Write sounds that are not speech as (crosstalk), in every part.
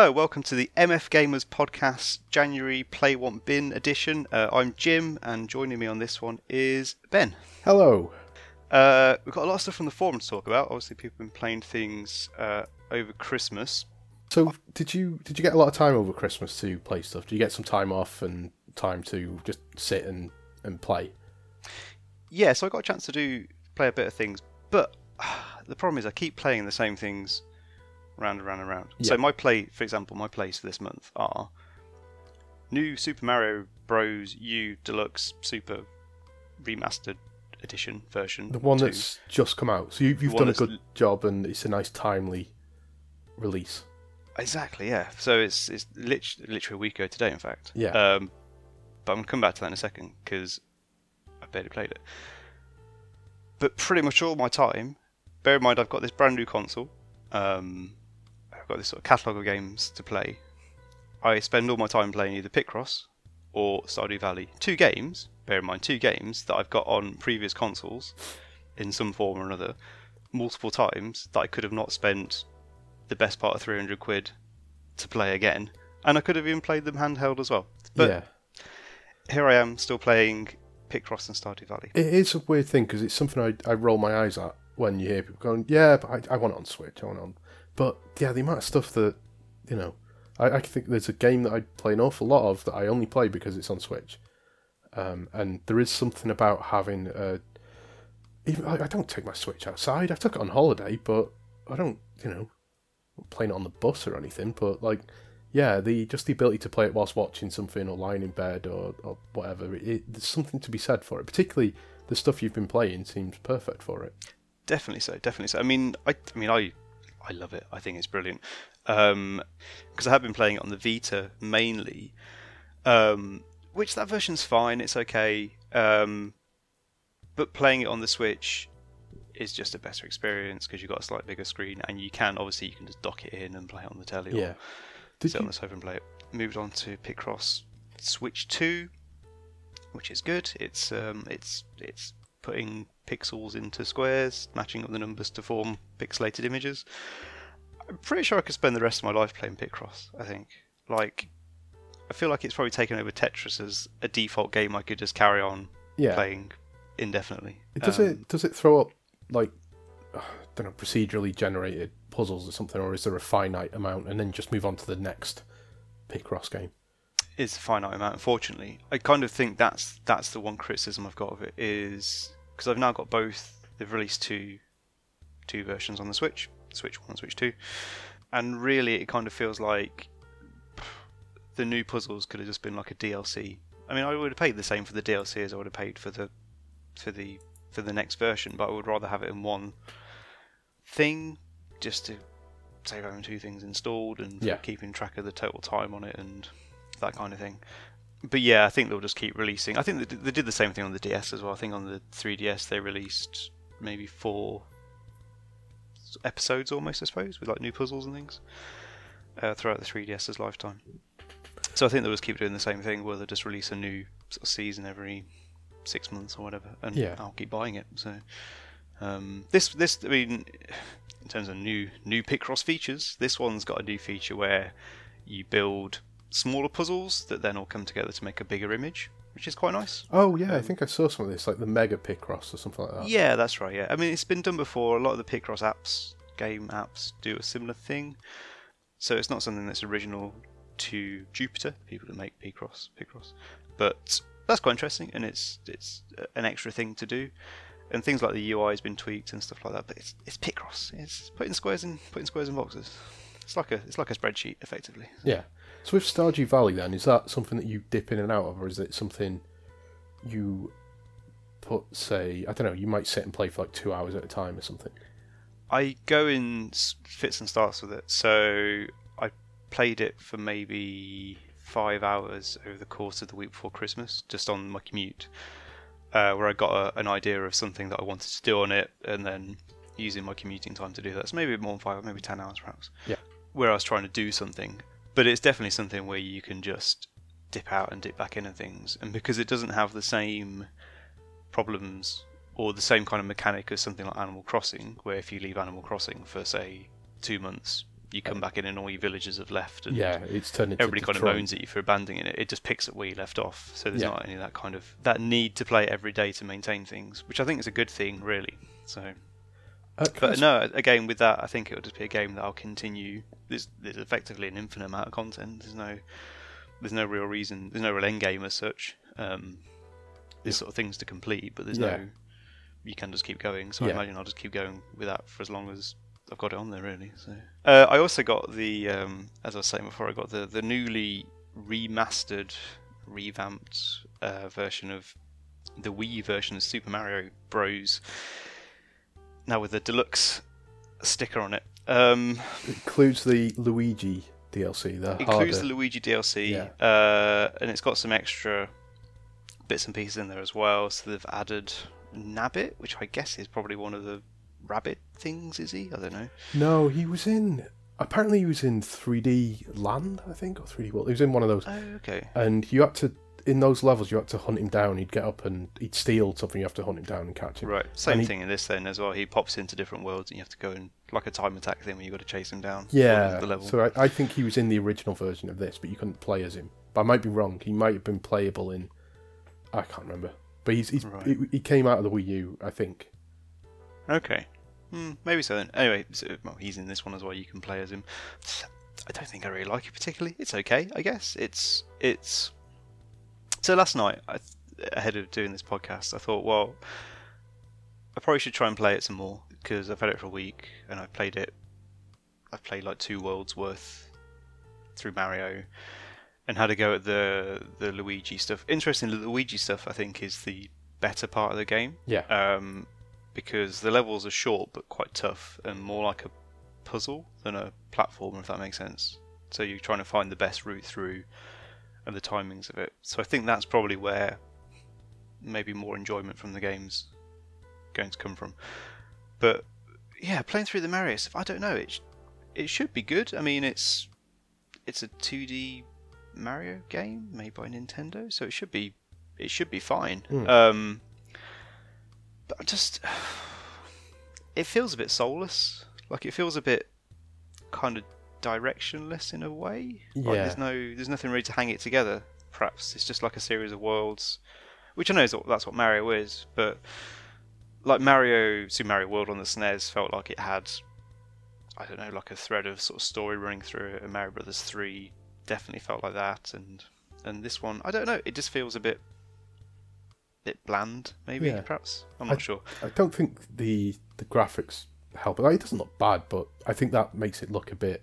Hello, welcome to the MF Gamers Podcast January Play Want Bin edition. Uh, I'm Jim, and joining me on this one is Ben. Hello. Uh, we've got a lot of stuff from the forum to talk about. Obviously, people have been playing things uh, over Christmas. So, did you did you get a lot of time over Christmas to play stuff? Did you get some time off and time to just sit and, and play? Yeah, so I got a chance to do play a bit of things, but (sighs) the problem is I keep playing the same things round and round and round. So my play, for example, my plays for this month are new Super Mario Bros. U Deluxe Super Remastered Edition version. The one two. that's just come out. So you, you've one done a good l- job, and it's a nice timely release. exactly yeah. So it's it's lit- literally a week ago today, in fact. Yeah. Um, but I'm gonna come back to that in a second because I barely played it. But pretty much all my time, bear in mind I've got this brand new console. Um, I've got this sort of catalogue of games to play. I spend all my time playing either Picross or Stardew Valley. Two games, bear in mind, two games that I've got on previous consoles in some form or another, multiple times that I could have not spent the best part of 300 quid to play again. And I could have even played them handheld as well. But yeah, here I am still playing Picross and Stardew Valley. it is a weird thing because it's something I, I roll my eyes at when you hear people going, "Yeah, but I, I want it on Switch. I want it on." But yeah, the amount of stuff that you know, I, I think there's a game that I play an awful lot of that I only play because it's on Switch. Um, and there is something about having a. Even I, I don't take my Switch outside. I took it on holiday, but I don't, you know, playing it on the bus or anything. But like, yeah, the just the ability to play it whilst watching something or lying in bed or, or whatever. It, there's something to be said for it. Particularly the stuff you've been playing seems perfect for it. Definitely so, definitely so. I mean, I, I mean, I, I love it. I think it's brilliant. Um, because I have been playing it on the Vita mainly, um, which that version's fine. It's okay. Um, but playing it on the Switch is just a better experience because you've got a slightly bigger screen and you can obviously you can just dock it in and play it on the telly. Yeah. Or Did sit on the sofa and play it. Moved on to Picross Switch Two, which is good. It's um, it's it's putting pixels into squares, matching up the numbers to form pixelated images. I'm pretty sure I could spend the rest of my life playing Picross. I think, like, I feel like it's probably taken over Tetris as a default game I could just carry on yeah. playing indefinitely. Does Um, it does it throw up like I don't know procedurally generated puzzles or something, or is there a finite amount and then just move on to the next Picross game? It's a finite amount. Unfortunately, I kind of think that's that's the one criticism I've got of it is because I've now got both. They've released two two versions on the Switch, Switch One and Switch Two, and really it kind of feels like the new puzzles could have just been like a DLC. I mean, I would have paid the same for the DLC as I would have paid for the for the for the next version, but I would rather have it in one thing just to save having two things installed and Yeah. keeping track of the total time on it and that kind of thing. But yeah, I think they'll just keep releasing. I think they did- the same thing on the DS as well. I think on the 3DS they released maybe four episodes almost, I suppose, with like new puzzles and things uh, throughout the 3DS's lifetime. So I think they'll just keep doing the same thing, where they just release a new sort of season every six months or whatever, and Yeah. I'll keep buying it. So um, this, this, I mean, in terms of new new Picross features, this one's got a new feature where you build smaller puzzles that then all come together to make a bigger image, which is quite nice. Oh yeah, I Um, think I saw some of this, like the Mega Picross or something like that. Yeah, that's right. Yeah, I mean it's been done before. A lot of the Picross apps, game apps, do a similar thing. So it's not something that's original to Jupiter, people that make Picross, Picross. But that's quite interesting, and it's it's an extra thing to do. And things like the UI has been tweaked and stuff like that. But it's it's Picross. It's putting squares in putting squares in boxes. It's like a it's like a spreadsheet effectively. Yeah. So with Stardew Valley, then is that something that you dip in and out of, or is it something you put, say, I don't know, you might sit and play for like two hours at a time or something? I go in fits and starts with it. So I played it for maybe five hours over the course of the week before Christmas, just on my commute, uh, where I got a, an idea of something that I wanted to do on it, and then using my commuting time to do that. So maybe more than five, maybe ten hours perhaps. Yeah. Where I was trying to do something, but it's definitely something where you can just dip out and dip back in and things, and because it doesn't have the same problems or the same kind of mechanic as something like Animal Crossing, where if you leave Animal Crossing for say two months, you come back in and all your villagers have left, and Yeah, it's turned into everybody kind of moans at you for abandoning it. It just picks up where you left off. So there's Yeah. not any of that kind of that need to play every day to maintain things, which I think is a good thing, really. So, but no, again with that, I think it'll just be a game that I'll continue. There's, there's effectively an infinite amount of content. There's no, there's no real reason. There's no real end game as such. Um, there's sort of things to complete, but there's Yeah. no. You can just keep going. So Yeah. I imagine I'll just keep going with that for as long as I've got it on there, really. So uh, I also got the, um, as I was saying before, I got the the newly remastered, revamped uh, version of the Wii version of Super Mario Bros. Now with the deluxe sticker on it. Um, It includes the Luigi DLC. The includes harder. the Luigi DLC, Yeah. uh, and it's got some extra bits and pieces in there as well. So they've added Nabbit, which I guess is probably one of the rabbit things. Is he? I don't know. No, he was in. Apparently, he was in 3D Land, I think, or 3D World. He was in one of those, Oh, okay. and you had to in those levels. You had to hunt him down. He'd get up and he'd steal something. You have to hunt him down and catch him. Right. Same he- thing in this then as well. He pops into different worlds, and you have to go and like a time attack thing where you've got to chase him down. Yeah. The level. So I, I think he was in the original version of this, but you couldn't play as him. But I might be wrong. He might have been playable in. I can't remember. But he's, he's Right. he, he came out of the Wii U, I think. Okay. Hmm, maybe so then. Anyway, so, well, he's in this one as well. You can play as him. I don't think I really like it particularly. It's okay, I guess. It's it's. So last night, I, ahead of doing this podcast, I thought, well, I probably should try and play it some more because I've had it for a week and I've played it. I've played like two worlds worth through Mario, and had a go at the the Luigi stuff. Interesting, the Luigi stuff I think is the better part of the game Yeah. um, because the levels are short but quite tough and more like a puzzle than a platform, if that makes sense. So you're trying to find the best route through and the timings of it. So I think that's probably where maybe more enjoyment from the game's going to come from. But yeah, playing through the Mario stuff, I don't know. It sh- it should be good. I mean, it's it's a 2D Mario game made by Nintendo, so it should be it should be fine. Hmm. Um, but I just (sighs) it feels a bit soulless. Like it feels a bit kind of directionless in a way. Like Yeah. there's no there's nothing really to hang it together. Perhaps it's just like a series of worlds, which I know is what, that's what Mario is. But like Mario Super Mario World on the SNES felt like it had I don't know like a thread of sort of story running through it. And Mario Brothers Three definitely felt like that. And and this one I don't know. It just feels a bit bit bland maybe Yeah. perhaps. I'm not I- sure. I don't think the the graphics help. Like, it doesn't look bad, but I think that makes it look a bit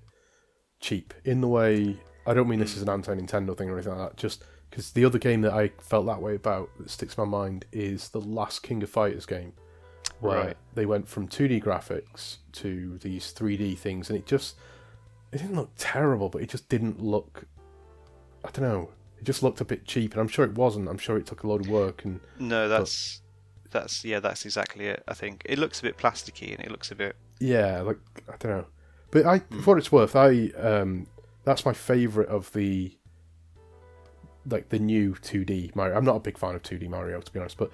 cheap in the way. I don't mean this mm. is an anti-Nintendo thing or anything like that. Just because the other game that I felt that way about that sticks in my mind is the last King of Fighters game, where Right. they went from 2D graphics to these 3D things, and it just it didn't look terrible, but it just didn't look. I don't know. It just looked a bit cheap, and I'm sure it wasn't. I'm sure it took a lot of work and No, that's that's yeah, that's exactly it. I think it looks a bit plasticky and it looks a bit. Yeah, like I don't know, but I for what it's worth, I um that's my favorite of the like the new 2D Mario. I'm not a big fan of 2D Mario to be honest, but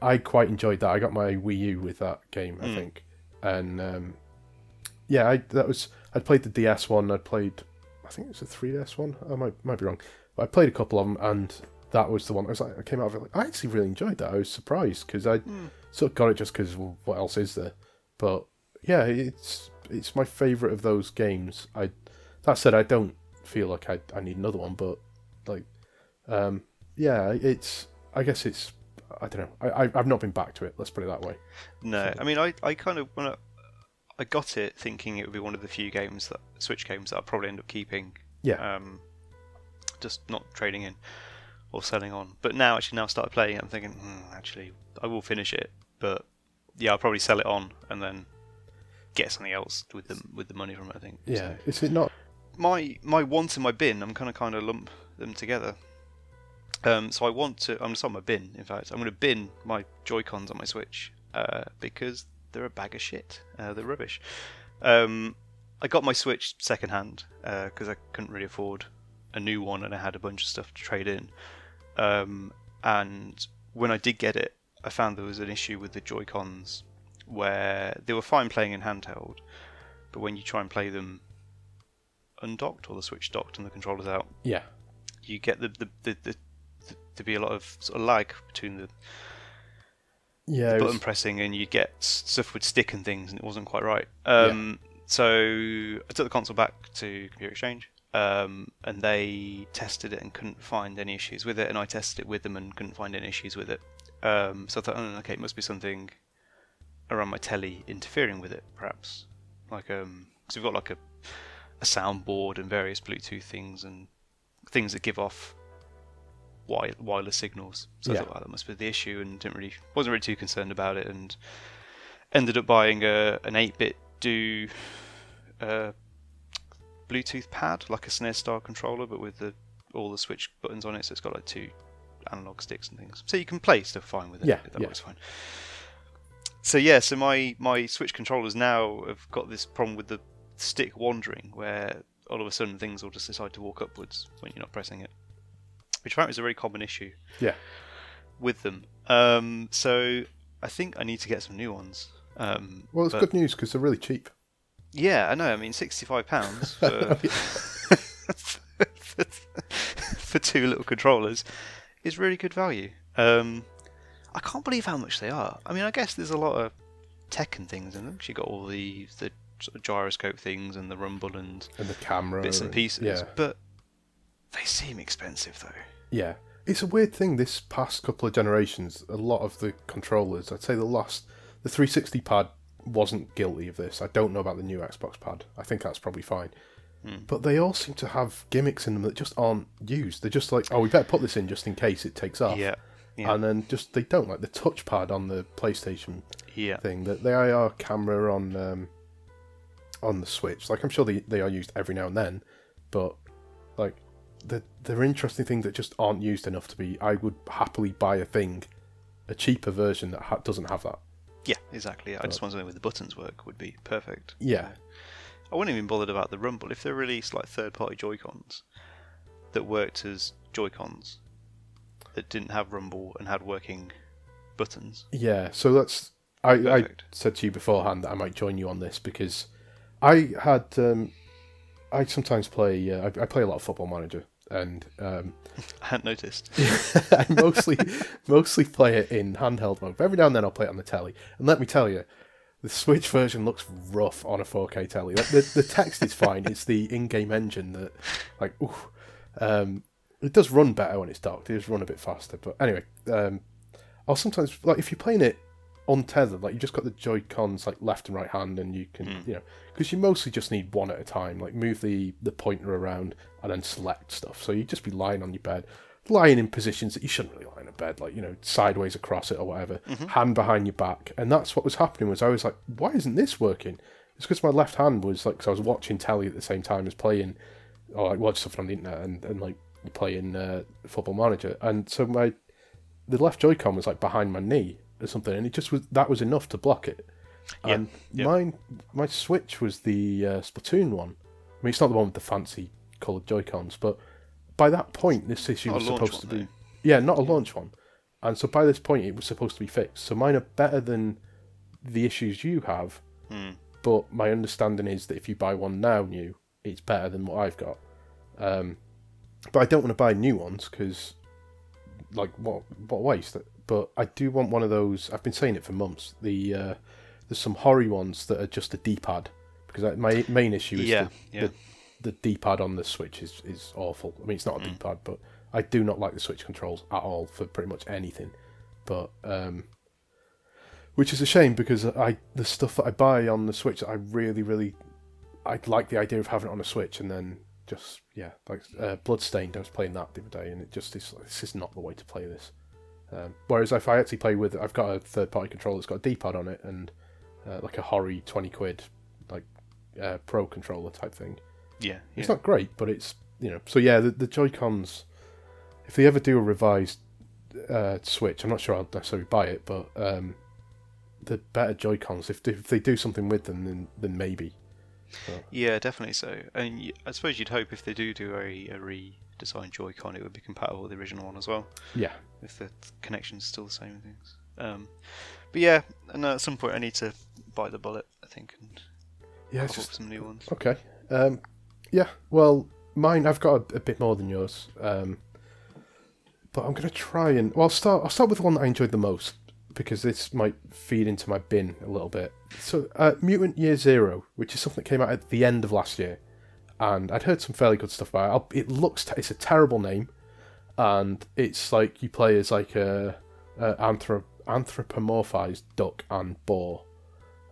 I quite enjoyed that. I got my Wii U with that game, I Mm. think, and um, yeah, I that was I'd played the DS one. I'd played I think it was a 3DS one. I might might be wrong, but I played a couple of them, and that was the one. I was like, I came out of it like I actually really enjoyed that. I was surprised because I sort of got it just because well, what else is there? But yeah, it's it's my favorite of those games. I that said, I don't feel like I I need another one, but like, um, yeah, it's I guess it's I don't know. I, I I've not been back to it. Let's put it that way. No, So- I mean, I I kind of when I, I got it thinking it would be one of the few games that Switch games that I'll probably end up keeping. Yeah. Um, just not trading in or selling on. But now, actually, now I started playing it, I'm thinking, hmm, actually, I will finish it, but yeah, I'll probably sell it on and then get something else with the with the money from it. I think. Yeah, So- is it not? my my want and my bin, I'm gonna kind of lump them together. Um, so I want to. I'm just on my bin. In fact, I'm gonna bin my Joy Cons on my Switch uh, because they're a bag of shit. Uh, they're rubbish. Um, I got my Switch secondhand because I couldn't really afford a new one, and I had a bunch of stuff to trade in. Um, and when I did get it, I found there was an issue with the Joy Cons where they were fine playing in handheld, but when you try and play them undocked or the Switch docked and the controller's out, Yeah. you get the the, the, the, the to be a lot of sort of lag between the Yeah. it button was- pressing and you get stuff would stick and things and it wasn't quite right. Um, So I took the console back to Computer Exchange um, and they tested it and couldn't find any issues with it, and I tested it with them and couldn't find any issues with it. Um, so I thought, oh, okay, it must be something around my telly interfering with it, perhaps. Like, um, because we've got like a a soundboard and various Bluetooth things and things that give off wi- wireless signals. So Yeah. I thought, well, that must be the issue, and didn't really wasn't really too concerned about it, and ended up buying a an 8-bit do uh, Bluetooth pad, like a SNES style controller, but with the all the switch buttons on it. So it's got like two analog sticks and things, so you can play stuff fine with it. Yeah, that yeah. works fine. So yeah, so my my Switch controllers now have got this problem with the stick wandering, where all of a sudden things will just decide to walk upwards when you're not pressing it, which apparently is a very common issue Yeah. with them. Um, so I think I need to get some new ones. Um, Well, it's but- good news because they're really cheap. Yeah, I know. I mean, sixty-five pounds (laughs) for, (laughs) for for two little controllers is really good value. Um, I can't believe how much they are. I mean, I guess there's a lot of tech and things in them. you got all the the sort of gyroscope things and the rumble and And the camera. bits and pieces. Yeah. But they seem expensive though. Yeah. It's a weird thing this past couple of generations, a lot of the controllers, I'd say the last, the 360 pad wasn't guilty of this. I don't know about the new Xbox pad. I think that's probably fine. Hmm. But they all seem to have gimmicks in them that just aren't used. They're just like, oh, we better put this in just in case it takes off. Yeah. Yeah. And then just, they don't. Like the touchpad on the PlayStation yeah. thing, That the IR camera on um, on the Switch. Like I'm sure they, they are used every now and then, but like they're, they're interesting things that just aren't used enough to be. I would happily buy a thing, a cheaper version that ha- doesn't have that. Yeah, exactly. I just want something with the buttons work would be perfect. Yeah, I wouldn't even bothered about the Rumble. If they released like third-party Joy Cons that worked as Joy Cons that didn't have Rumble and had working buttons, yeah. So that's I, I said to you beforehand that I might join you on this because I had um, I sometimes play uh, I, I play a lot of Football Manager and um, (laughs) I hadn't noticed. (laughs) I mostly (laughs) mostly play it in handheld mode. But every now and then I'll play it on the telly. And let me tell you, the Switch version looks rough on a 4K telly. Like, the the text is fine. It's the in-game engine that, like, ooh, um, it does run better when it's docked. It does run a bit faster. But anyway, um, I'll sometimes like if you're playing it on untethered, like you just got the Joy Cons like left and right hand, and you can you know because you mostly just need one at a time. Like move the the pointer around and then select stuff. So you'd just be lying on your bed, lying in positions that you shouldn't really lie in a bed, like you know sideways across it or whatever, hand behind your back. And that's what was happening. Was I was like, why isn't this working? It's because my left hand was like, 'cause I was watching telly at the same time as playing, or like watch stuff on the internet and, and like playing uh, Football Manager. And so my the left Joy-Con was like behind my knee or something, and it just was that was enough to block it. And yeah. mine, my Switch was the uh, Splatoon one. I mean, it's not the one with the fancy coloured Joy Cons, but by that point, this issue Not was supposed to be though. yeah, not a launch one. And so by this point, it was supposed to be fixed. So mine are better than the issues you have. Hmm. But my understanding is that if you buy one now new, it's better than what I've got. Um, but I don't want to buy new ones because, like, what what a waste. But I do want one of those. I've been saying it for months. The uh, there's some Hori ones that are just a D-pad because I, my main issue is Yeah, the, yeah. the the D-pad on the Switch is, is awful. I mean, it's not Mm. a D-pad, but I do not like the Switch controls at all for pretty much anything. But um, which is a shame because I the stuff that I buy on the Switch, I really, really, I like the idea of having it on a Switch, and then just yeah, like uh, Bloodstained. I was playing that the other day, and it just is like, this is not the way to play this. Um, whereas if I actually play with, I've got a third-party controller that's got a D-pad on it and uh, like a Hori twenty quid like uh, Pro controller type thing. Yeah, It's not great, but it's you know. So yeah, the, the Joy Cons, if they ever do a revised uh, Switch, I'm not sure I'll necessarily buy it, but um, the better Joy Cons, if, they- if they do something with them, then then maybe. Yeah, definitely so. And I suppose you'd hope if they do do a, a redesigned Joy-Con, it would be compatible with the original one as well, Yeah, if the connection's still the same and things. Um, but yeah, and at some point I need to bite the bullet, I think, and yeah. just some new ones. okay. Um, Yeah, well, mine I've got a, a bit more than yours, um, but I'm gonna try and well, I'll start. I'll start with the one that I enjoyed the most because this might feed into my bin a little bit. So, uh, Mutant Year Zero, which is something that came out at the end of last year, and I'd heard some fairly good stuff about it. I'll- It looks t- it's a terrible name, and it's like you play as like a, a anthrop- anthropomorphized duck and boar,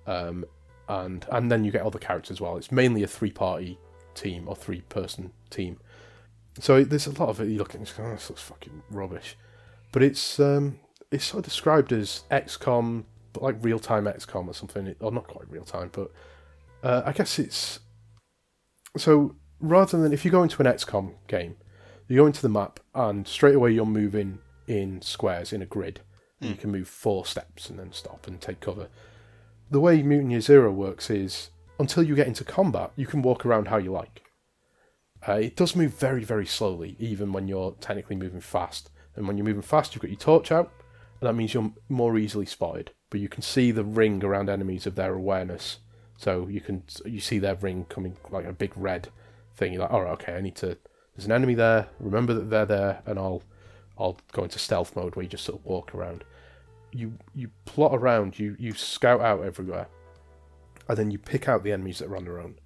um, and and then you get other characters as well. It's mainly a three party team or three person team. So there's a lot of it. You look at it and go, oh, this looks fucking rubbish, but it's um, it's sort of described as XCOM, but like real time XCOM or something, or not quite real time, but uh, I guess it's so rather than if you go into an XCOM game, you go into the map and straight away you're moving in squares in a grid. And You can move four steps and then stop and take cover. The way Mutant Year Zero works is until you get into combat, you can walk around how you like. Uh, it does move very, very slowly, even when you're technically moving fast. And when you're moving fast, you've got your torch out, that means you're more easily spotted. But you can see the ring around enemies of their awareness, so you can you see their ring coming like a big red thing. You're like, all right, okay, I need to. There's an enemy there. Remember that they're there, and I'll I'll go into stealth mode where you just sort of walk around. You you plot around. You you scout out everywhere, and then you pick out the enemies that are on their own,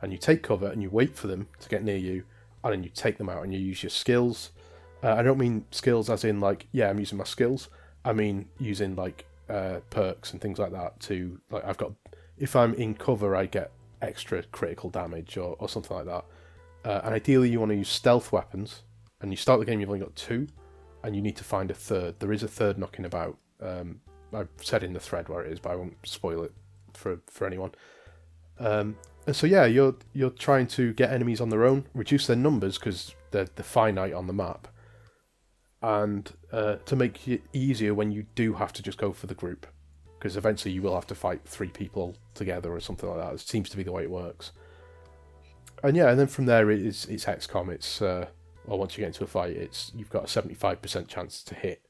and you take cover and you wait for them to get near you, and then you take them out and you use your skills. Uh, I don't mean skills as in like yeah I'm using my skills. I mean using like uh, perks and things like that to like I've got if I'm in cover I get extra critical damage or, or something like that. Uh, and ideally you want to use stealth weapons. And you start the game you've only got two, and you need to find a third. There is a third knocking about. Um, I've said in the thread where it is, but I won't spoil it for for anyone. Um, and so yeah, you're you're trying to get enemies on their own, reduce their numbers because they're, they're finite on the map, and uh, to make it easier when you do have to just go for the group, because eventually you will have to fight three people together or something like that. It seems to be the way it works. And yeah, and then from there it is it's XCOM. It's uh, well, once you get into a fight, it's you've got a seventy five percent chance to hit,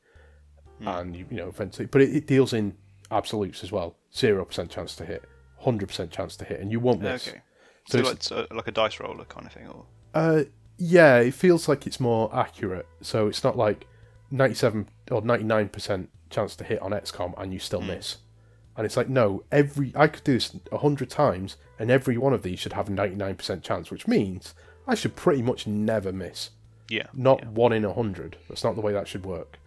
and you, you know eventually, but it, it deals in absolutes as well. Zero percent chance to hit, hundred percent chance to hit, and you won't miss. Okay. So So, it's- like, so like a dice roller kind of thing, or Uh, yeah, it feels like it's more accurate. So it's not like 97 or 99% chance to hit on XCOM and you still hmm. miss. And it's like, no, every I could do this 100 times and every one of these should have a 99% chance, which means I should pretty much never miss. yeah, Not yeah. one in a 100. That's not the way that should work.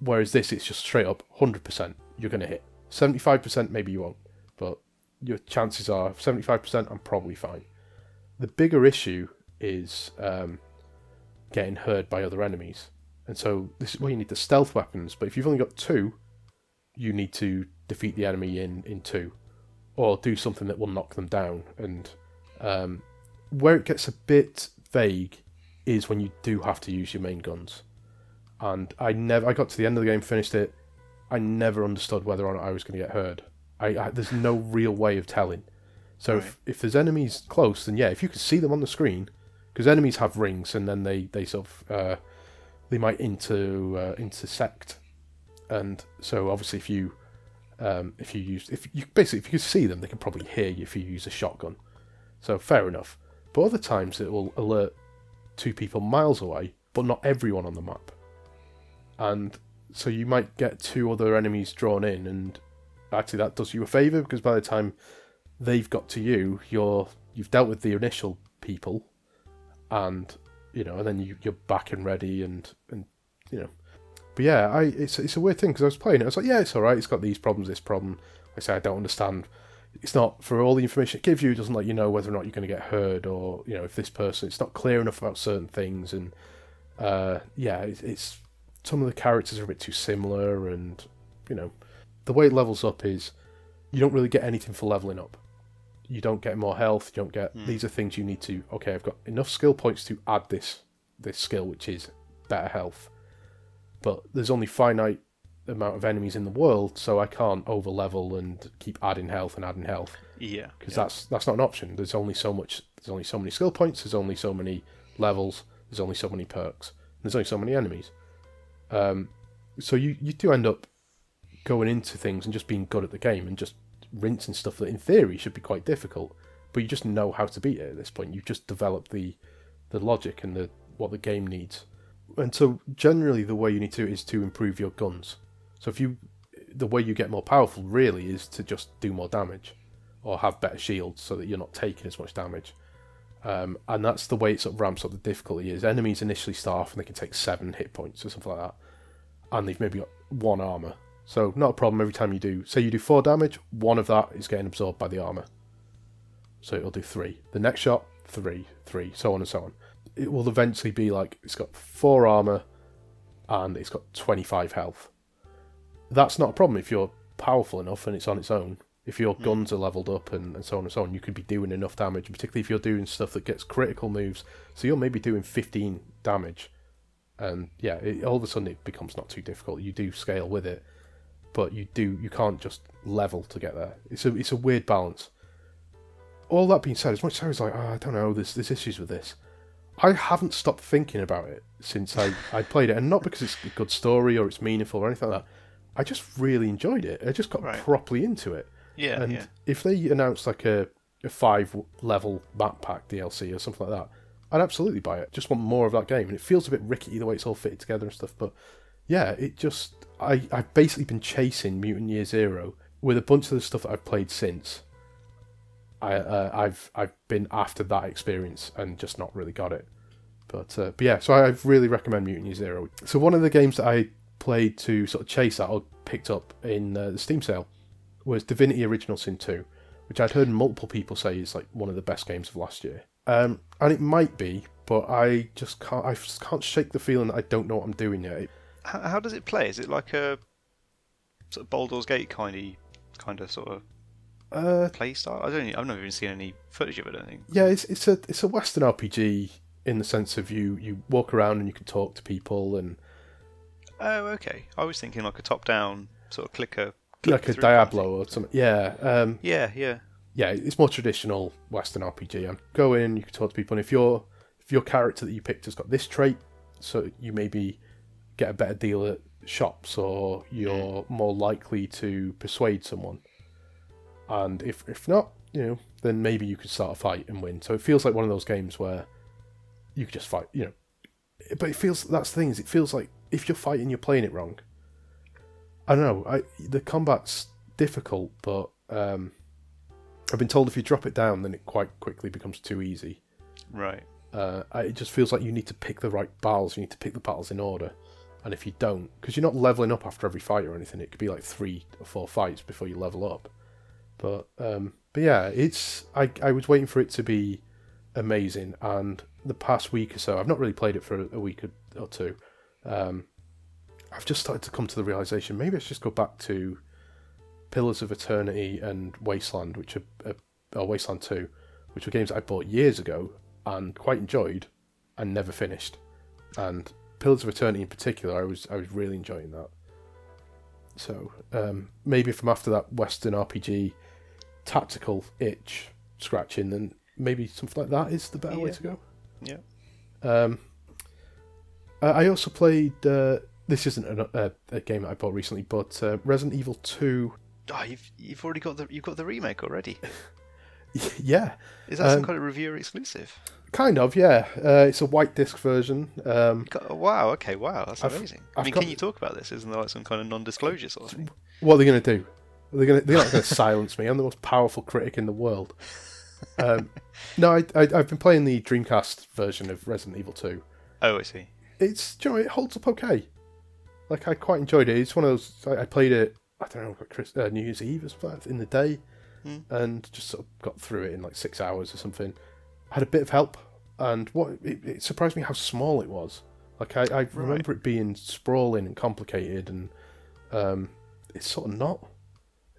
Whereas this, it's just straight up 100% you're going to hit. 75% maybe you won't, but your chances are 75% I'm probably fine. The bigger issue is um, getting heard by other enemies. And so this is where you need the stealth weapons, but if you've only got two, you need to defeat the enemy in, in two. Or do something that will knock them down. And um, where it gets a bit vague is when you do have to use your main guns. And I never I got to the end of the game, finished it. I never understood whether or not I was going to get heard. I, I there's no real way of telling. So if, if there's enemies close, then yeah, if you can see them on the screen, because enemies have rings and then they they sort of uh, they might into uh, intersect, and so obviously if you um, if you use if you basically if you can see them, they can probably hear you if you use a shotgun. So fair enough. But other times it will alert two people miles away, but not everyone on the map. And so you might get two other enemies drawn in, and actually that does you a favour because by the time they've got to you, you're you've dealt with the initial people, and you know, and then you, you're back and ready, and and you know. But yeah, I it's it's a weird thing because I was playing it. I was like, yeah, it's all right. It's got these problems, this problem. I say I don't understand. It's not for all the information it gives you. It doesn't let you know whether or not you're going to get heard, or you know, if this person. It's not clear enough about certain things, and uh, yeah, it's, it's some of the characters are a bit too similar, and you know, the way it levels up is you don't really get anything for leveling up. You don't get more health. You don't get these are things you need to. Okay, I've got enough skill points to add this this skill, which is better health. But there's only finite amount of enemies in the world, so I can't over level and keep adding health and adding health yeah, because yeah. that's that's not an option. There's only so much. There's only so many skill points. There's only so many levels. There's only so many perks. And there's only so many enemies. Um, so you you do end up going into things and just being good at the game and just rinsing stuff that in theory should be quite difficult. but you just know how to beat it at this point. You've just developed the the logic and the what the game needs. And so generally the way you need to is to improve your guns. So if you the way you get more powerful really is to just do more damage or have better shields so that you're not taking as much damage. Um, and that's the way it sort of ramps up the difficulty is enemies initially start off and they can take seven hit points or something like that. And they've maybe got one armor. So not a problem every time you do say you do four damage, one of that is getting absorbed by the armor. So it'll do three. The next shot, three, three, so on and so on. It will eventually be like it's got four armor and it's got 25 health. That's not a problem if you're powerful enough and it's on its own. If your hmm. guns are leveled up and, and so on and so on, you could be doing enough damage, particularly if you're doing stuff that gets critical moves. So you're maybe doing 15 damage. And yeah, it, all of a sudden it becomes not too difficult. You do scale with it, but you do you can't just level to get there. It's a it's a weird balance all that being said, as much as I was like, oh, I don't know, there's there's issues with this. I haven't stopped thinking about it since I, I played it, and not because it's a good story or it's meaningful or anything like that. I just really enjoyed it. I just got Right. properly into it. Yeah, and yeah. if they announced like a, a five level map pack DLC or something like that, I'd absolutely buy it. Just want more of that game, and it feels a bit rickety the way it's all fitted together and stuff. But yeah, it just I I've basically been chasing Mutant Year Zero with a bunch of the stuff that I've played since. I uh, I've I've been after that experience and just not really got it. But uh, but yeah, so I really recommend Mutant Year Zero. So one of the games that I played to sort of chase that or picked up in uh, the Steam sale was Divinity Original Sin 2, which I'd heard multiple people say is like one of the best games of last year. Um, and it might be, but I just can't. I just can't shake the feeling that I don't know what I'm doing yet. It- How, how does it play? Is it like a sort of Baldur's Gate kind of kind of sort of Uh, play style? I don't. I've never even seen any footage of it. I don't think. yeah, it's it's a it's a Western RPG in the sense of you you walk around and you can talk to people and Oh, okay. I was thinking like a top-down sort of clicker. like a Diablo party. or something. Yeah, um, Yeah, yeah. yeah, it's more traditional Western RPG. And go in, you can talk to people, and if your if your character that you picked has got this trait, so you maybe get a better deal at shops, or you're more likely to persuade someone. And if if not, you know, then maybe you could start a fight and win. So it feels like one of those games where you could just fight, you know. But it feels that's the thing is it feels like if you're fighting, you're playing it wrong. I don't know. I the combat's difficult, but um, I've been told if you drop it down, then it quite quickly becomes too easy. Right. Uh, it just feels like you need to pick the right battles. You need to pick the battles in order, and if you don't, because you're not leveling up after every fight or anything, it could be like three or four fights before you level up. But um, but yeah, it's I I was waiting for it to be amazing, and the past week or so, I've not really played it for a week or, or two. Um, I've just started to come to the realization maybe I should just go back to Pillars of Eternity and Wasteland, which are, uh, or Wasteland Two, which were games I bought years ago and quite enjoyed, and never finished. And Pillars of Eternity in particular, I was I was really enjoying that. So um, maybe from after that Western RPG tactical itch scratching, then maybe something like that is the better way to go. Yeah. Um, I also played. Uh, this isn't a, a, a game that I bought recently, but uh, Resident Evil Two. Oh, you've you've already got the you've got the remake already. (laughs) (laughs) yeah, Is that some Um, kind of reviewer exclusive? kind of. Yeah, uh, it's a white disc version. Um, got- wow. Okay. Wow. That's I've- amazing. I've I mean, got- can you talk about this? Isn't there like some kind of non-disclosure sort of thing? what are they going to do? They're going to, they're not going (laughs) to silence me. I'm the most powerful critic in the world. Um, (laughs) no, I, I, I've been playing the Dreamcast version of Resident Evil 2. Oh, I see. It's, you know, it holds up okay. Like, I quite enjoyed it. It's one of those, I, I played it, I don't know, Chris, uh, New Year's Eve or something in the day, Hmm. and just sort of got through it in like six hours or something. Had a bit of help, and what it, it surprised me how small it was. Like, I, I remember it being sprawling and complicated, and um, it's sort of not.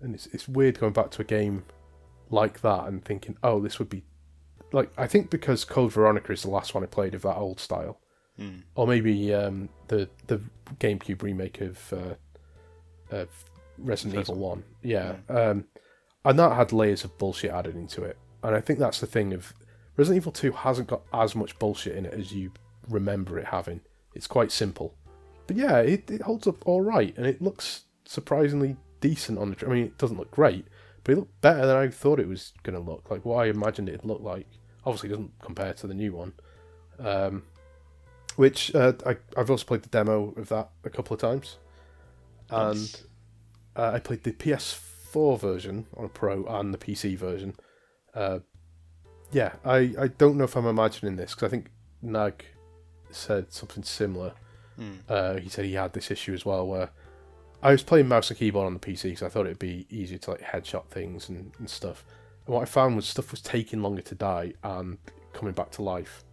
And it's, it's weird going back to a game like that and thinking, oh, this would be like I think because Code Veronica is the last one I played of that old style, Hmm. or maybe um, the the GameCube remake of uh, of Resident Evil One. Yeah, um, and that had layers of bullshit added into it, and I think that's the thing of Resident Evil Two hasn't got as much bullshit in it as you remember it having. It's quite simple, but yeah, it, it holds up all right, and it looks surprisingly decent on the. I mean, it doesn't look great, but it looked better than I thought it was going to look. Like what I imagined it'd look like. Obviously, it doesn't compare to the new one. Um, which uh, I, I've also played the demo of that a couple of times, and Nice. uh, I played the PS4 version on a Pro and the PC version. Uh, yeah, I, I don't know if I'm imagining this because I think Nag said something similar. Hmm. Uh, he said he had this issue as well where I was playing mouse and keyboard on the PC because I thought it'd be easier to like headshot things and, and stuff. And what I found was stuff was taking longer to die and coming back to life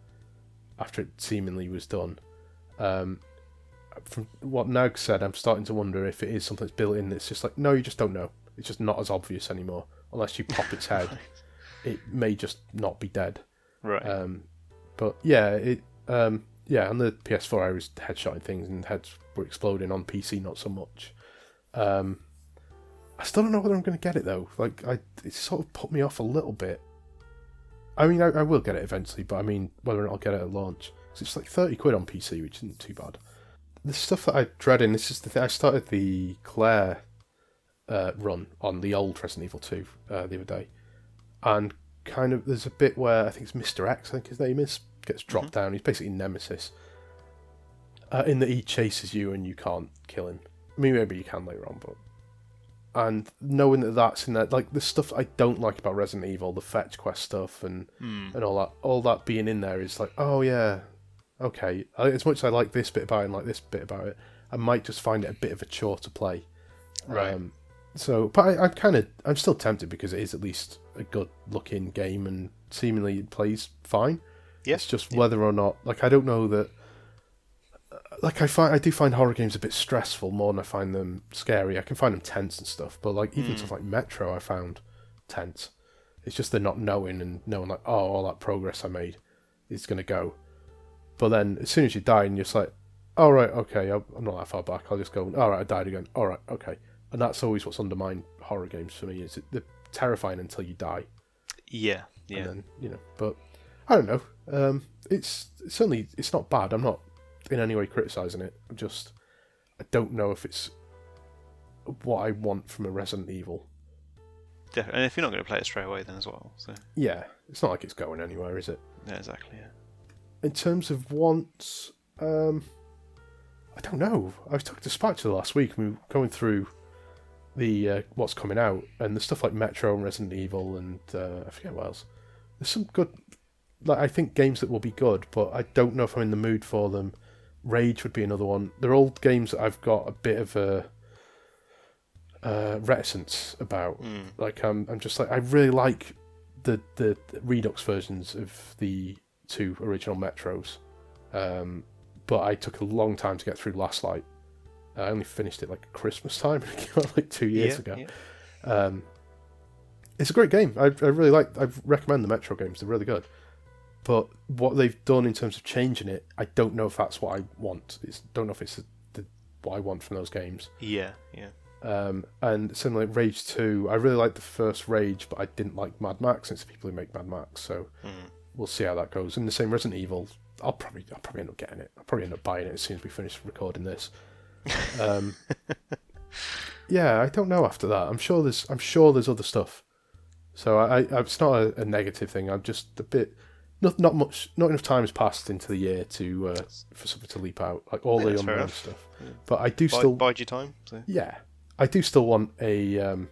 after it seemingly was done. Um, from what Nag said, I'm starting to wonder if it is something that's built in. It's just like no, you just don't know. It's just not as obvious anymore unless you pop its head. (laughs) It may just not be dead. Right. Um, but yeah, it um, yeah on the PS4 I was headshotting things and heads were exploding. On PC, not so much. Um, I still don't know whether I'm going to get it though. Like I, it sort of put me off a little bit. I mean, I, I will get it eventually, but I mean whether or not I'll get it at launch. it's like thirty quid on PC, which isn't too bad. The stuff that I dread in this is the thing. I started the Claire uh, run on the old Resident Evil 2 uh, the other day, and kind of there's a bit where I think it's Mr. X, I think his name is, gets dropped down. He's basically Nemesis. Uh, in that he chases you and you can't kill him. I mean, maybe you can later on, but and knowing that that's in there, like the stuff I don't like about Resident Evil, the fetch quest stuff and Hmm. and all that, all that being in there is like, oh yeah, okay. As much as I like this bit about it and like this bit about it, I might just find it a bit of a chore to play. Right. Um, so, but I, I'm kind of, I'm still tempted because it is at least a good looking game and seemingly it plays fine. Yeah, It's just yeah. whether or not, like, I don't know that. Like I find, I do find horror games a bit stressful more than I find them scary. I can find them tense and stuff, but like even Hmm. stuff like Metro, I found tense. It's just the not knowing and knowing like, oh, all that progress I made is gonna go. But then as soon as you die, and you're just like, all right, okay, I'm I'm not that far back. I'll just go. All right, I died again. All right, okay. And that's always what's undermined horror games for me is it, they're terrifying until you die. Yeah. Yeah. And then, you know, but I don't know. Um, it's, it's certainly it's not bad. I'm not in any way criticizing it. I'm just I don't know if it's what I want from a Resident Evil. Def- and if you're not going to play it straight away, then as well. So Yeah, it's not like it's going anywhere, is it? yeah, exactly. Yeah. In terms of wants, um, I don't know. I was talking to Spatula last week. We were going through the uh, what's coming out and the stuff like Metro and Resident Evil and uh, I forget what else. There's some good, like I think games that will be good, but I don't know if I'm in the mood for them. Rage would be another one. They're all games that I've got a bit of a uh, reticence about. Mm. Like I'm, I'm just like I really like the the Redux versions of the two original Metros, um, but I took a long time to get through Last Light. I only finished it like Christmas time. (laughs) It came out like two years yeah, ago. yeah. Um, it's a great game. I, I really like. I recommend the Metro games. They're really good. But what they've done in terms of changing it, I don't know if that's what I want. It's don't know if it's the, what I want from those games. Yeah. Yeah. Um, and similarly, Rage Two, I really liked the first Rage, but I didn't like Mad Max. It's the people who make Mad Max, so Mm. we'll see how that goes. And the same Resident Evil, I'll probably I'll probably end up getting it. I'll probably end up buying it as soon as we finish recording this. Um, yeah, I don't know after that. I'm sure there's I'm sure there's other stuff. So I, I it's not a, a negative thing. I'm just a bit not not much not enough time has passed into the year to uh, for something to leap out like all Yeah, the that's fair unannounced enough. stuff. Yeah. But I do still bide your time. So. yeah, I do still want a um,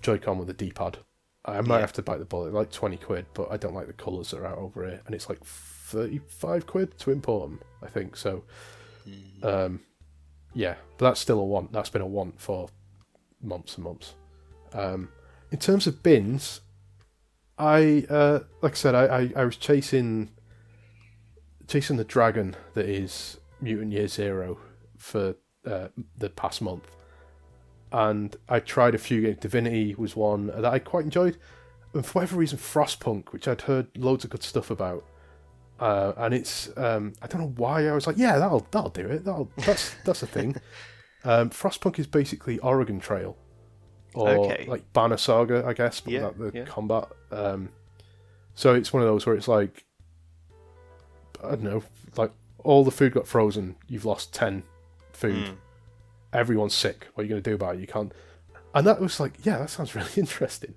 Joy-Con with a D-pad. I might Yeah. have to bite the bullet, like twenty quid, but I don't like the colours that are out over here, and it's like thirty-five quid to import them. I think so. Mm. Um, yeah, but that's still a want. That's been a want for months and months. Um, in terms of bins, I uh, like I said, I, I, I was chasing chasing the dragon that is Mutant Year Zero for uh, the past month, and I tried a few games. Divinity was one that I quite enjoyed, and for whatever reason, Frostpunk, which I'd heard loads of good stuff about, uh, and it's um, I don't know why I was like, yeah, that'll that'll do it. That'll that's (laughs) that's a thing. um, Frostpunk is basically Oregon Trail, or Okay. like Banner Saga, I guess, but Yeah, without the yeah. combat. Um, so it's one of those where it's like, I don't know, like all the food got frozen. You've lost ten food. Mm. Everyone's sick. What are you going to do about it? You can't. and that was like, yeah, that sounds (laughs) really interesting.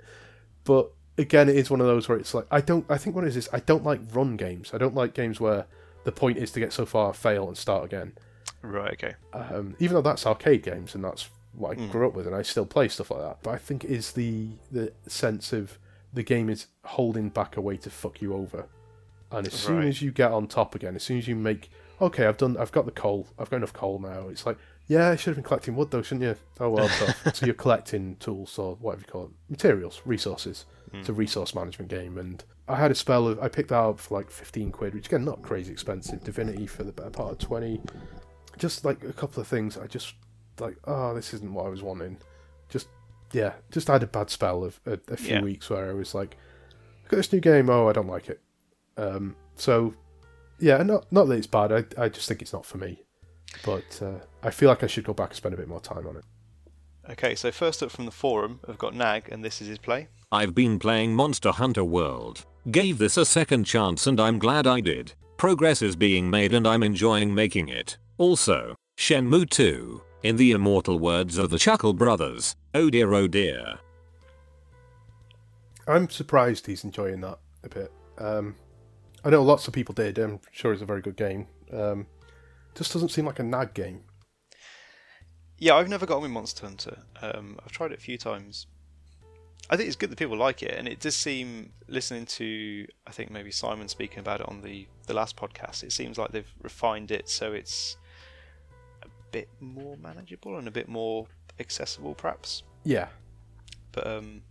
But again, it is one of those where it's like, I don't. I think what is is I don't like run games. I don't like games where the point is to get so far, fail, and start again. Right. Okay. Um, even though that's arcade games and that's what I Mm. grew up with, and I still play stuff like that. But I think it is the the sense of the game is holding back a way to fuck you over, and as soon Right. as you get on top again, as soon as you make okay, I've done, I've got the coal, I've got enough coal now. It's like yeah, I should have been collecting wood though, shouldn't you? Oh well, so (laughs) you're collecting tools or whatever you call it, materials, resources. It's a resource management game, and I had a spell of I picked that up for like fifteen quid, which again not crazy expensive. Divinity for the better part of twenty. Just like a couple of things, I just like oh this isn't what I was wanting. Just yeah, just had a bad spell of a, a few Yeah. weeks where I was like, I got this new game, oh I don't like it. Um, so yeah, not not that it's bad. I I just think it's not for me. But uh, I feel like I should go back and spend a bit more time on it. Okay. So first up from the forum, I've got Nag, and this is his play. I've been playing Monster Hunter World. Gave this a second chance and I'm glad I did. Progress is being made and I'm enjoying making it. Also, Shenmue 2. In the immortal words of the Chuckle Brothers, oh dear oh dear. I'm surprised he's enjoying that a bit. Um, I know lots of people did. I'm sure it's a very good game. Um, just doesn't seem like a nag game. Yeah, I've never got on with Monster Hunter. Um, I've tried it a few times. I think it's good that people like it, and it does seem, listening to, I think maybe Simon speaking about it on the, the last podcast, it seems like they've refined it so it's a bit more manageable and a bit more accessible, perhaps. Yeah, But um,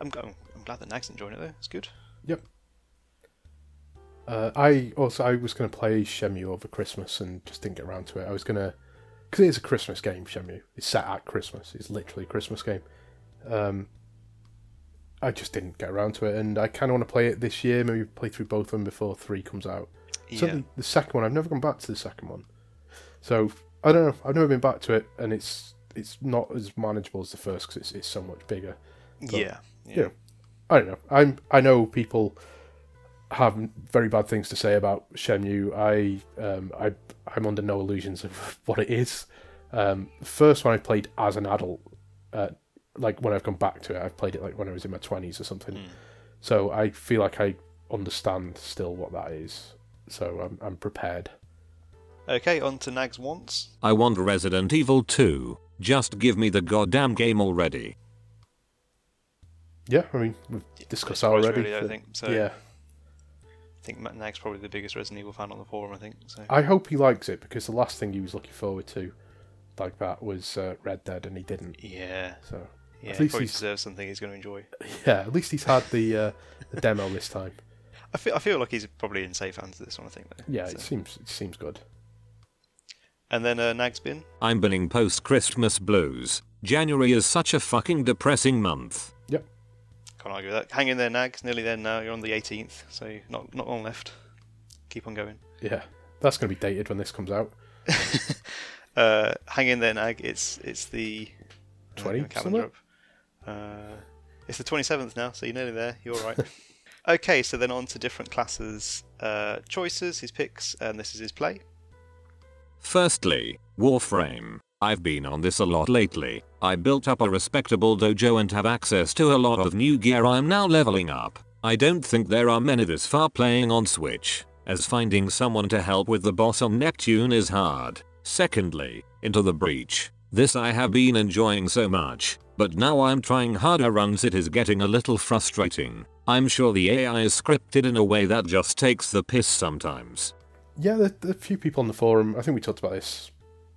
I'm, I'm, I'm glad that Nag's enjoying it, though. It's good. Yep. Uh, I also I was going to play Shenmue over Christmas and just didn't get around to it. I was going to because it is a Christmas game. Shenmue it's set at Christmas. It's literally a Christmas game. Um, I just didn't get around to it, and I kind of want to play it this year. Maybe play through both of them before three comes out. Yeah. Certainly the second one. I've never gone back to the second one, so I don't know. I've never been back to it, and it's it's not as manageable as the first because it's, it's so much bigger. yeah. Yeah. you know, I don't know. I'm I know people have very bad things to say about Shenmue. I um I I'm under no illusions of (laughs) what it is. Um, first one I played as an adult, uh, like when I've come back to it, I've played it like when I was in my twenties or something. Mm. So I feel like I understand still what that is. So I'm I'm prepared. Okay, on to Nag's wants. I want Resident Evil 2. Just give me the goddamn game already. Yeah, I mean we've discussed that already. really, I think. So yeah, I think Matt Nag's probably the biggest Resident Evil fan on the forum, I think. So I hope he likes it because the last thing he was looking forward to, like that, was uh, Red Dead, and he didn't. yeah, So yeah, At he least probably he's- deserves something he's going to enjoy. yeah, at least he's had the uh, the demo this time. I feel I feel like he's probably in safe hands with this one. I think. Though. Yeah, So- it seems it seems good. And then uh, Nag's bin. I'm binning post Christmas blues. January is such a fucking depressing month. Can't argue with that. Hang in there, Nag. It's nearly there now. You're on the 18th, so not not long left. Keep on going. Yeah, that's going to be dated when this comes out. (laughs) Uh, hang in there, Nag. It's it's the uh, 20 get calendar up. Uh, it's the 27th now, so you're nearly there. You're all right. (laughs) okay, so then on to different classes, uh, choices, his picks, and this is his play. Firstly, Warframe. I've been on this a lot lately. I built up a respectable dojo and have access to a lot of new gear I'm now leveling up. I don't think there are many this far playing on Switch, as finding someone to help with the boss on Neptune is hard. Secondly, Into the Breach. This I have been enjoying so much, but now I'm trying harder runs it is getting a little frustrating. I'm sure the AI is scripted in a way that just takes the piss sometimes. Yeah, there, are a few people on the forum. I think we talked about this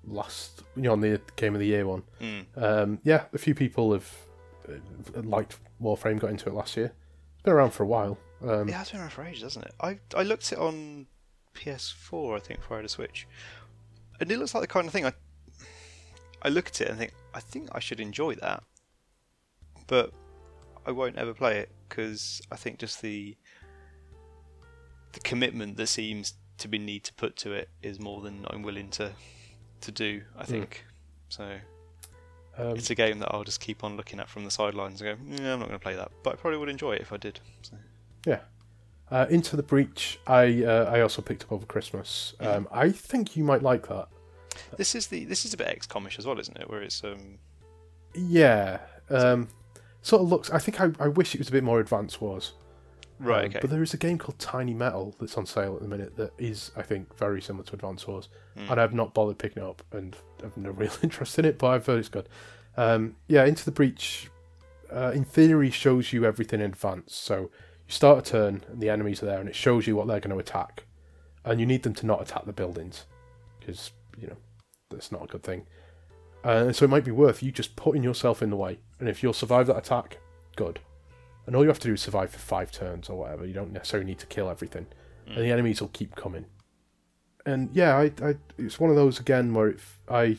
last, you know, on the Game of the Year one. Mm. Um, yeah, a few people have uh, liked Warframe, got into it last year. It's been around for a while. Um, It has been around for ages, hasn't it? I I looked it on PS4, I think, had a Switch, and it looks like the kind of thing I I look at it and think I think I should enjoy that, but I won't ever play it because I think just the the commitment that seems to be need to put to it is more than I'm willing to to do. I think so. um, It's a game that I'll just keep on looking at from the sidelines and go, yeah, I'm not going to play that, but I probably would enjoy it if I did. So. Yeah. Uh, Into the Breach, I uh, I also picked up over Christmas. Um, I think you might like that. This is the this is a bit XCOMish as well, isn't it? Where it's um, Yeah, um, sort of looks. I think I, I wish it was a bit more advanced wars. Right. Um, Okay. But there is a game called Tiny Metal that's on sale at the minute that is, I think, very similar to Advance Wars, Hmm. and I've not bothered picking it up, and I've no (laughs) real interest in it, but I've heard it's good. Um, yeah, Into the Breach, uh, in theory, shows you everything in advance. So you start a turn, and the enemies are there, and it shows you what they're going to attack, and you need them to not attack the buildings, because you know that's not a good thing. Uh, so it might be worth you just putting yourself in the way, and if you'll survive that attack, good. And all you have to do is survive for five turns or whatever. You don't necessarily need to kill everything, and the hmm. enemies will keep coming. And yeah, I, I it's one of those again where it, I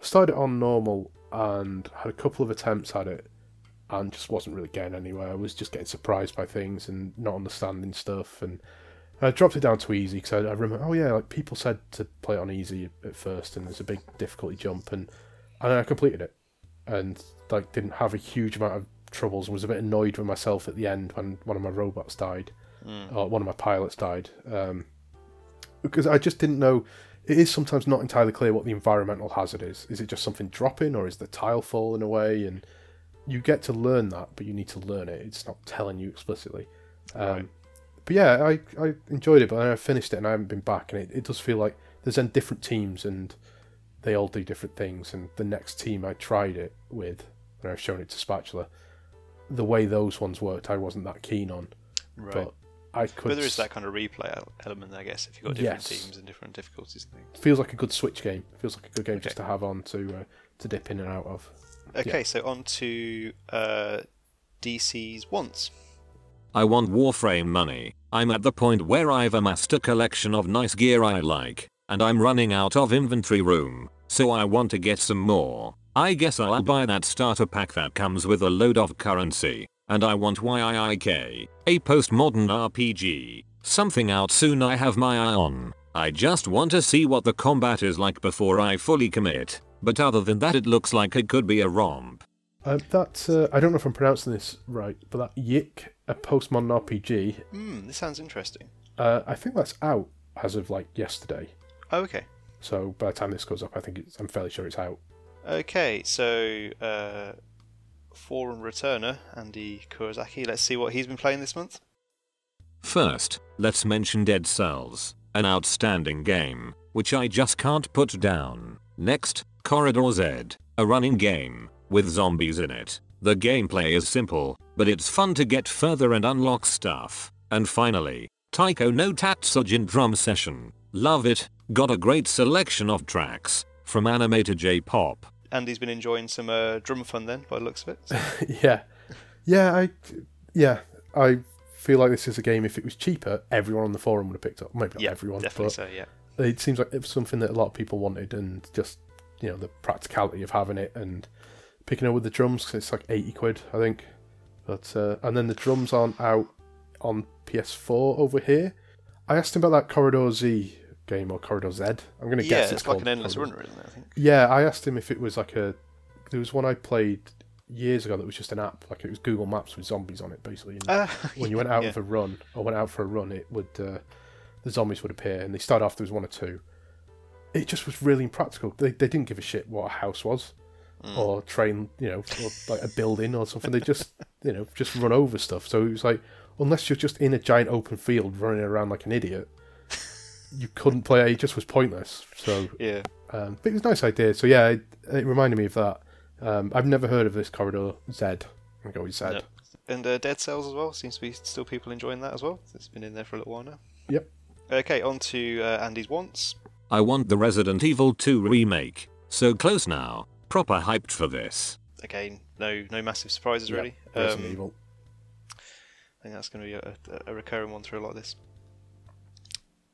started on normal and had a couple of attempts at it, and just wasn't really getting anywhere. I was just getting surprised by things and not understanding stuff, and I dropped it down to easy because I, I remember, oh yeah, like people said to play it on easy at first, and there's a big difficulty jump, and and I completed it, and like didn't have a huge amount of troubles, and was a bit annoyed with myself at the end when one of my robots died, or one of my pilots died, um, because I just didn't know. It is sometimes not entirely clear what the environmental hazard is. Is it just something dropping, or is the tile falling away? And you get to learn that, but you need to learn it. It's not telling you explicitly. Um, Right. But yeah, I, I enjoyed it, but I finished it and I haven't been back, and it, it does feel like there's then different teams and they all do different things. And the next team I tried it with, and I've shown it to Spatula, the way those ones worked, I wasn't that keen on. right. But I could. But there is that kind of replay element, I guess, if you've got different Yes. teams and different difficulties and things. feels like a good Switch game. Feels like a good game Okay. just to have on to uh, to dip in and out of. Okay, so on to uh, DC's wants. I want Warframe money. I'm at the point where I've amassed a collection of nice gear I like, and I'm running out of inventory room, so I want to get some more. I guess I'll buy that starter pack that comes with a load of currency, and I want YIIK, a postmodern RPG, something out soon I have my eye on. I just want to see what the combat is like before I fully commit, but other than that it looks like it could be a romp. Uh, that uh, I don't know if I'm pronouncing this right, but that YIIK, a postmodern RPG, Hmm, this sounds interesting. uh, I think that's out as of like yesterday. Oh, okay. So by the time this goes up, I think it's, I'm fairly sure it's out. Okay, so uh, forum returner Andy Kurizaki. Let's see what he's been playing this month. First, let's mention Dead Cells, an outstanding game, which I just can't put down. Next, Corridor Z, a running game, with zombies in it. The gameplay is simple, but it's fun to get further and unlock stuff. And finally, Taiko no Tatsujin Drum Session. Love it, got a great selection of tracks, from anime to J-pop. Andy's been enjoying some uh, drum fun then, by the looks of it. So- (laughs) yeah, yeah, I, yeah, I feel like this is a game. If it was cheaper, everyone on the forum would have picked up. Maybe not yeah, everyone, definitely but so. Yeah. it seems like it was something that a lot of people wanted, and just you know the practicality of having it and picking up with the drums because it's like eighty quid, I think. But uh, and then the drums aren't out on PS4 over here. I asked him about that Corridor Z game or Corridor Z. I'm gonna Yeah, guess it's, it's, like an endless Corridor runner, isn't it? I think. Yeah, I asked him if it was like a. There was one I played years ago that was just an app, like it was Google Maps with zombies on it, basically. Uh, (laughs) when you went out yeah. for a run or went out for a run, it would uh, the zombies would appear, and they started off there was one or two. It just was really impractical. They they didn't give a shit what a house was, Mm. or train, you know, or like a building or something. They just (laughs) you know just run over stuff. So it was like unless you're just in a giant open field running around like an idiot, you couldn't play. it. It just was pointless. So Yeah. um, but it was a nice idea. So yeah, it, it reminded me of that. Um, I've never heard of this corridor Z. I go with Z. No. And uh, Dead Cells as well. Seems to be still people enjoying that as well. It's been in there for a little while now. Yep. Okay, on to uh, Andy's wants. I want the Resident Evil 2 remake. So close now. Proper hyped for this. Again, no no massive surprises Yeah, really. Resident Um, Evil. I think that's going to be a, a, a recurring one through a lot of this.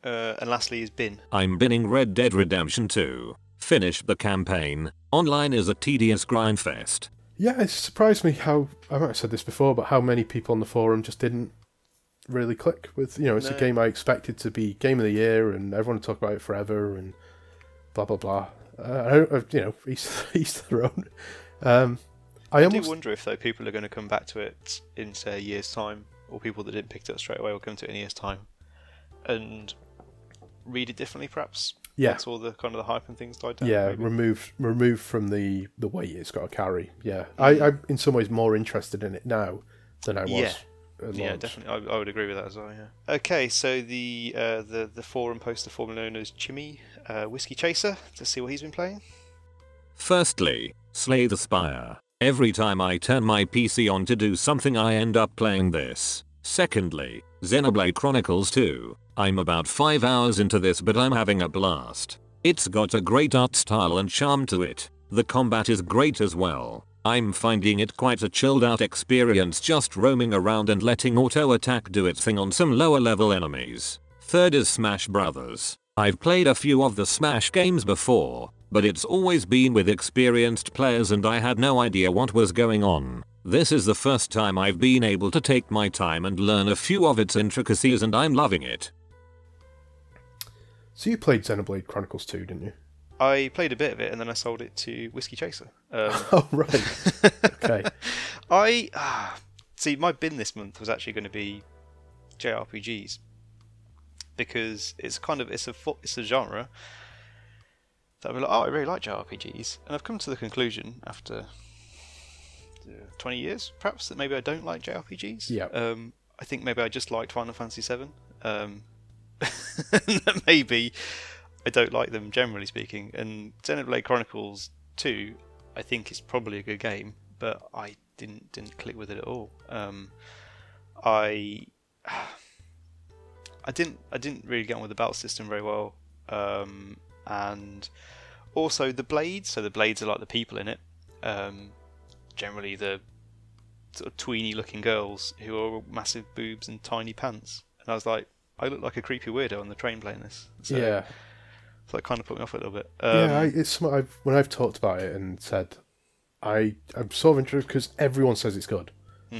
Uh, and lastly is Bin. I'm binning Red Dead Redemption 2. Finished the campaign. Online is a tedious grindfest. Yeah, it surprised me how I might have said this before, but how many people on the forum just didn't really click with. You know, it's No. a game I expected to be game of the year, and everyone would talk about it forever, and blah blah blah. Uh, I don't, uh, you know, (laughs) each each their own. Um, I, I, almost do wonder if though people are going to come back to it in say a year's time, or people that didn't pick it up straight away will come to it in a year's time, and read it differently perhaps. Yeah. Once all the kind of the hype and things died down. yeah, maybe. removed removed from the the weight it's got to carry. Yeah, I, I'm in some ways more interested in it now than I was. Yeah. Yeah, definitely. I, I would agree with that as well. Yeah. Okay, so the uh, the the forum poster formerly known as Chimmy uh, Whiskey Chaser to see what he's been playing. Firstly, Slay the Spire. Every time I turn my PC on to do something I end up playing this. Secondly, Xenoblade Chronicles 2. I'm about 5 hours into this but I'm having a blast. It's got a great art style and charm to it. The combat is great as well. I'm finding it quite a chilled out experience just roaming around and letting auto attack do its thing on some lower level enemies. Third is Smash Brothers. I've played a few of the Smash games before, but it's always been with experienced players and I had no idea what was going on. This is the first time I've been able to take my time and learn a few of its intricacies and I'm loving it. So you played Xenoblade Chronicles 2, didn't you? I played a bit of it and then I sold it to Whiskey Chaser. Um, (laughs) Oh right. (laughs) okay. I ah, see. My bin this month was actually going to be JRPGs because it's kind of it's a it's a genre that I'm like, oh, I really like JRPGs, and I've come to the conclusion after 20 years, perhaps, that maybe I don't like JRPGs. Yeah. Um, I think maybe I just liked Final Fantasy VII. Um, (laughs) maybe I don't like them generally speaking. And Xenoblade Chronicles 2, I think is probably a good game, but I didn't didn't click with it at all. Um, I (sighs) I didn't I didn't really get on with the battle system very well, um, and also the blades. So the blades are like the people in it. Um, generally, the sort of tweeny looking girls who are massive boobs and tiny pants. And I was like, I look like a creepy weirdo on the train playing this. So, yeah. So that kind of put me off a little bit. Um, yeah, I, it's I've, when I've talked about it and said I I'm sort of interested because everyone says it's good,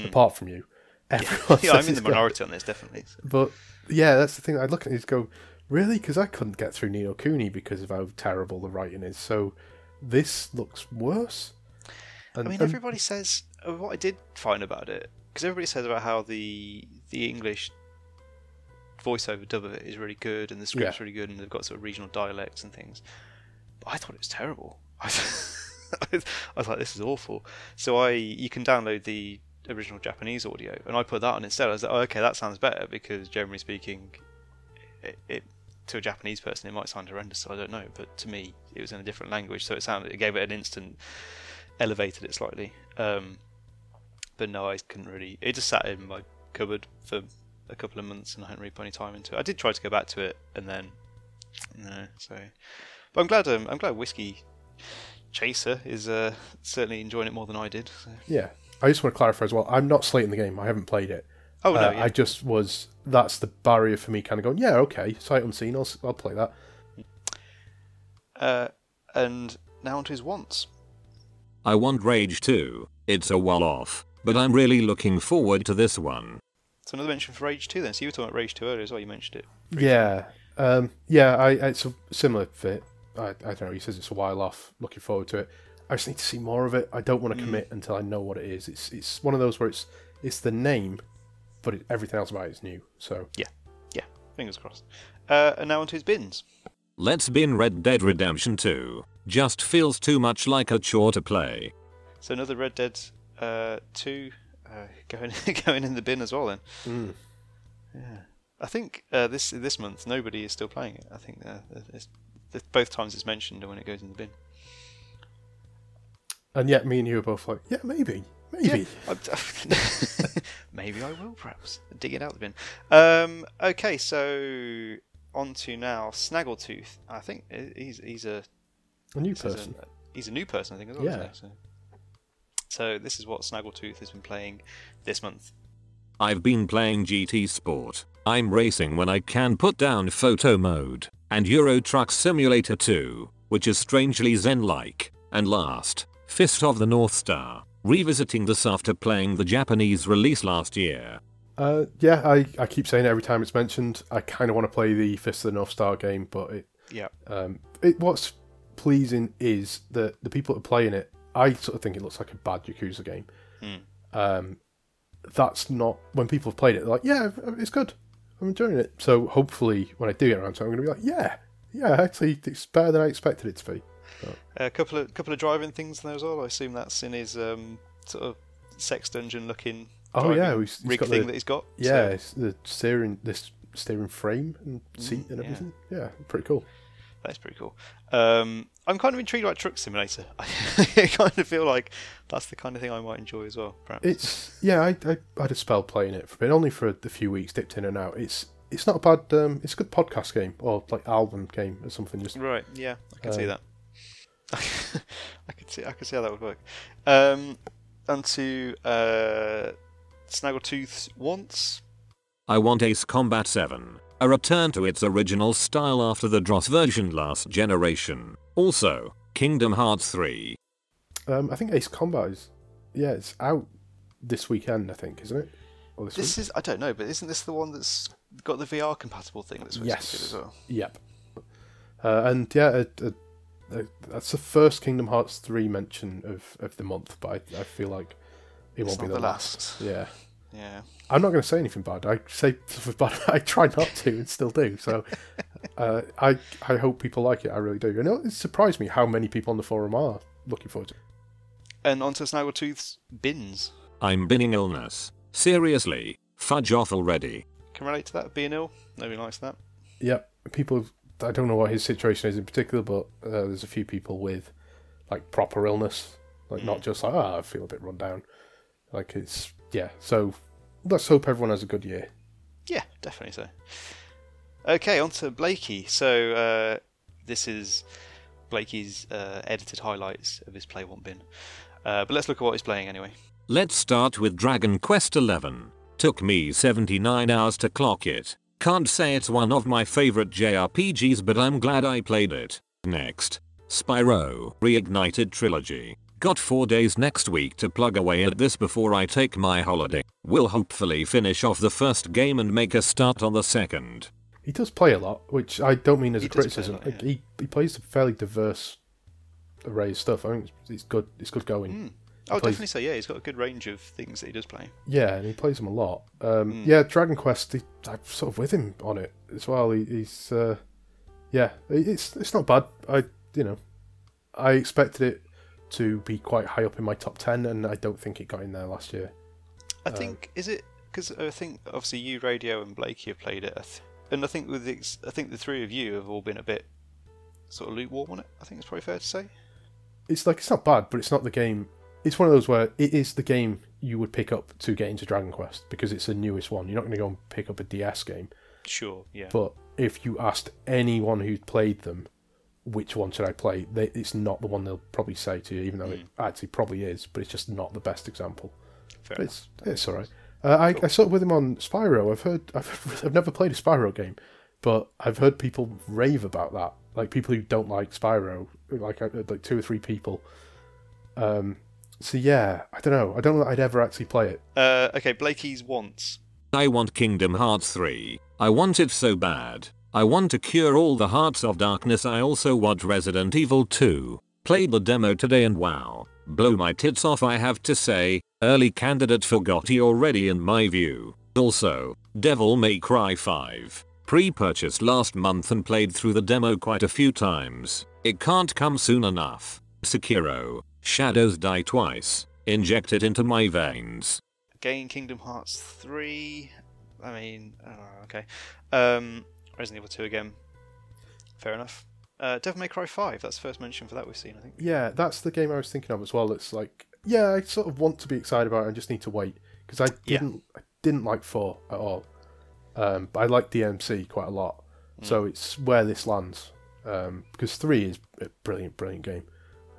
apart from you. (laughs) Everyone Hmm. yeah, says I'm in the it's good. minority on this, definitely. So- But yeah, that's the thing. I look at it and go, really? Because I couldn't get through Ni no Kuni because of how terrible the writing is. So this looks worse. And, I mean, and- everybody says uh, what I did find about it because everybody says about how the the English voiceover dub of it is really good and the script's Yeah. really good and they've got sort of regional dialects and things. But I thought it was terrible. (laughs) I, was like, this is awful. So I you can download the original Japanese audio and I put that on instead. I was like, oh, okay, that sounds better because generally speaking, it, it to a Japanese person it might sound horrendous. So I don't know, but to me it was in a different language, so it sounded it gave it an instant elevated it slightly. Um, but no, I couldn't really. It just sat in my cupboard for a couple of months, and I hadn't really put any time into it. I did try to go back to it, and then no. So, but I'm glad. Um, I'm glad whiskey chaser is uh, certainly enjoying it more than I did. So. yeah, I just want to clarify as well. I'm not slating the game. I haven't played it. Oh no, Uh, yeah. I just was. That's the barrier for me, kind of going. Yeah, okay, sight unseen. I'll I'll play that. Uh, and now onto his wants. I want Rage 2. It's a while off, but I'm really looking forward to this one. So another mention for Rage Two then. So you were talking about Rage Two earlier as well. You mentioned it. Yeah, um, yeah. I it's a similar fit. I, I don't know. He says it's a while off. Looking forward to it. I just need to see more of it. I don't want to commit until I know what it is. It's it's one of those where it's it's the name, but it, everything else about it is new. So Yeah, yeah. Fingers crossed. Uh, and now onto his bins. Let's bin Red Dead Redemption 2. Just feels too much like a chore to play. So another Red Dead uh, Two uh, (laughs) going going in the bin as well. Then. mm. Yeah, I think uh, this this month nobody is still playing it. I think uh, it's, it's, both times it's mentioned when it goes in the bin. and yet me and you are both like, yeah, maybe, maybe. I- (laughs) (laughs) maybe I will perhaps dig it out the bin. Um, okay, so on to now Snaggletooth. I think he's he's a A new person. A, he's a new person, I think, as well. Yeah. Isn't? So, so this is what Snaggletooth has been playing this month. I've been playing GT Sport. I'm racing when I can put down photo mode, and Euro Truck Simulator 2, which is strangely zen-like. And last, Fist of the North Star, revisiting this after playing the Japanese release last year. Uh, yeah, I, I keep saying it every time it's mentioned. I kind of want to play the Fist of the North Star game, but it, Yeah. um, it what's pleasing is that the people that are playing it, I sort of think it looks like a bad Yakuza game. Hmm. Um, that's not when people have played it. They're like, yeah, it's good. I'm enjoying it. So hopefully, when I do get around to it, I'm going to be like, yeah, Yeah, actually, it's better than I expected it to be. A couple of couple of driving things in there as well. I assume that's in his um, sort of sex dungeon looking. Oh yeah, he's, he's rig got thing the, that he's got. yeah, So the steering this steering frame and seat and everything. Yeah, pretty cool. that's pretty cool. Um, I'm kind of intrigued about Truck Simulator. (laughs) I kind of feel like that's the kind of thing I might enjoy as well. Perhaps. It's yeah, I, I had a spell playing it for but only for a, few weeks, dipped in and out. It's it's not a bad. Um, it's a good podcast game or like album game or something. Just Right. Yeah, I can see Um, that. (laughs) I could see. I could see how that would work. Um, onto uh, Snaggletooth's wants. I want Ace Combat 7, a return to its original style after the DROS version last generation. Also, Kingdom Hearts 3. um, I think Ace Combat is yeah, it's out this weekend. I think isn't it? Or this, This is. I don't know, but isn't this the one that's got the VR compatible thing that's supposed Yes. to be good as well? Yep. Uh, and yeah, uh, uh, that's the first Kingdom Hearts three mention of, of the month, but I, I feel like it It's won't be the the last. last. Yeah. Yeah. I'm not going to say anything bad. I say stuff bad. (laughs) I try not to, and still do. So, (laughs) uh, I I hope people like it. I really do. You know, it surprised me how many people on the forum are looking forward to. it. And onto Snaggletooth's bins. I'm binning illness. Seriously, fudge off already. Can relate to that. Being ill. Nobody likes that. Yep, people. I don't know what his situation is in particular, but uh, there's a few people with like proper illness, like not just like ah, I feel a bit run down. Like it's yeah. So let's hope everyone has a good year. Yeah, definitely so. Okay, on to Blakey. So uh, this is Blakey's uh, edited highlights of his Play One bin. Uh, but let's look at what he's playing anyway. Let's start with Dragon Quest XI. Took me 79 hours to clock it. Can't say it's one of my favorite JRPGs but I'm glad I played it. Next. Spyro Reignited Trilogy. Got 4 days next week to plug away at this before I take my holiday. Will hopefully finish off the first game and make a start on the second. He does play a lot, which I don't mean as He a does play a criticism. lot, yeah. he he plays a fairly diverse array of stuff. I think it's, it's good. It's good going. Hmm. Hmm. Oh, plays- definitely so. Yeah, he's got a good range of things that he does play. Yeah, and he plays them a lot. Um, Mm. Yeah, Dragon Quest. He, I'm sort of with him on it as well. He, he's uh, yeah, it's it's not bad. I you know, I expected it to be quite high up in my top ten, and I don't think it got in there last year. I Um, think is it because I think obviously you, Radio, and Blakey have played it, and I think with the, I think the three of you have all been a bit sort of lukewarm on it. I think it's probably fair to say. It's like it's not bad, but it's not the game. It's one of those where it is the game you would pick up to get into Dragon Quest because it's the newest one. You're not going to go and pick up a DS game. Sure. Yeah. But if you asked anyone who's played them, which one should I play? They, it's not the one they'll probably say to you, even though it actually probably is. But it's just not the best example. fair But enough. it's it's all right. Uh, I, I sort of with him on Spyro. I've heard I've, (laughs) I've never played a Spyro game, but I've heard people rave about that. Like people who don't like Spyro, like uh, like two or three people. Um. So yeah, I don't know. I don't know that I'd ever actually play it. Uh, okay, Blakey's wants. I want Kingdom Hearts 3. I want it so bad. I want to cure all the hearts of darkness. I also want Resident Evil 2. Played the demo today and wow. Blow my tits off I have to say. Early candidate for GOTY already in my view. Also, Devil May Cry 5. Pre-purchased last month and played through the demo quite a few times. It can't come soon enough. Sekiro. Shadows Die Twice. Inject it into my veins. Again, Kingdom Hearts 3. I mean, uh, okay. Um, Resident Evil 2 again. Fair enough. Uh, Devil May Cry 5. That's the first mention for that we've seen, I think. Yeah, that's the game I was thinking of as well. It's like, yeah, I sort of want to be excited about it. I just need to wait because I didn't, I didn't like four at all. Um, but I like DMC quite a lot, so it's where this lands. Um, because three is a brilliant, brilliant game.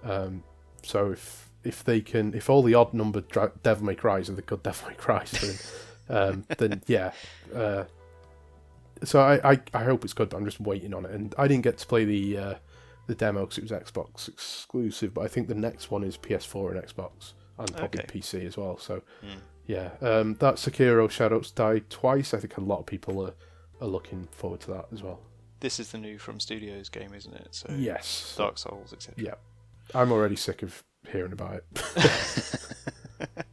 Um, so if if they can, if all the odd numbered dra- Devil May Cries are the good Devil May Cries, (laughs) then, um, then yeah. Uh, so I, I I hope it's good, but I'm just waiting on it. And I didn't get to play the uh, the demo because it was Xbox exclusive, but I think the next one is PS4 and Xbox and probably Okay. PC as well. So Hmm. yeah, um, that Sekiro Shadows Die Twice. I think a lot of people are, are looking forward to that as well. This is the new From Studios game, isn't it? So Yes, Dark Souls, etc. yeah, I'm already sick of hearing about it. (laughs)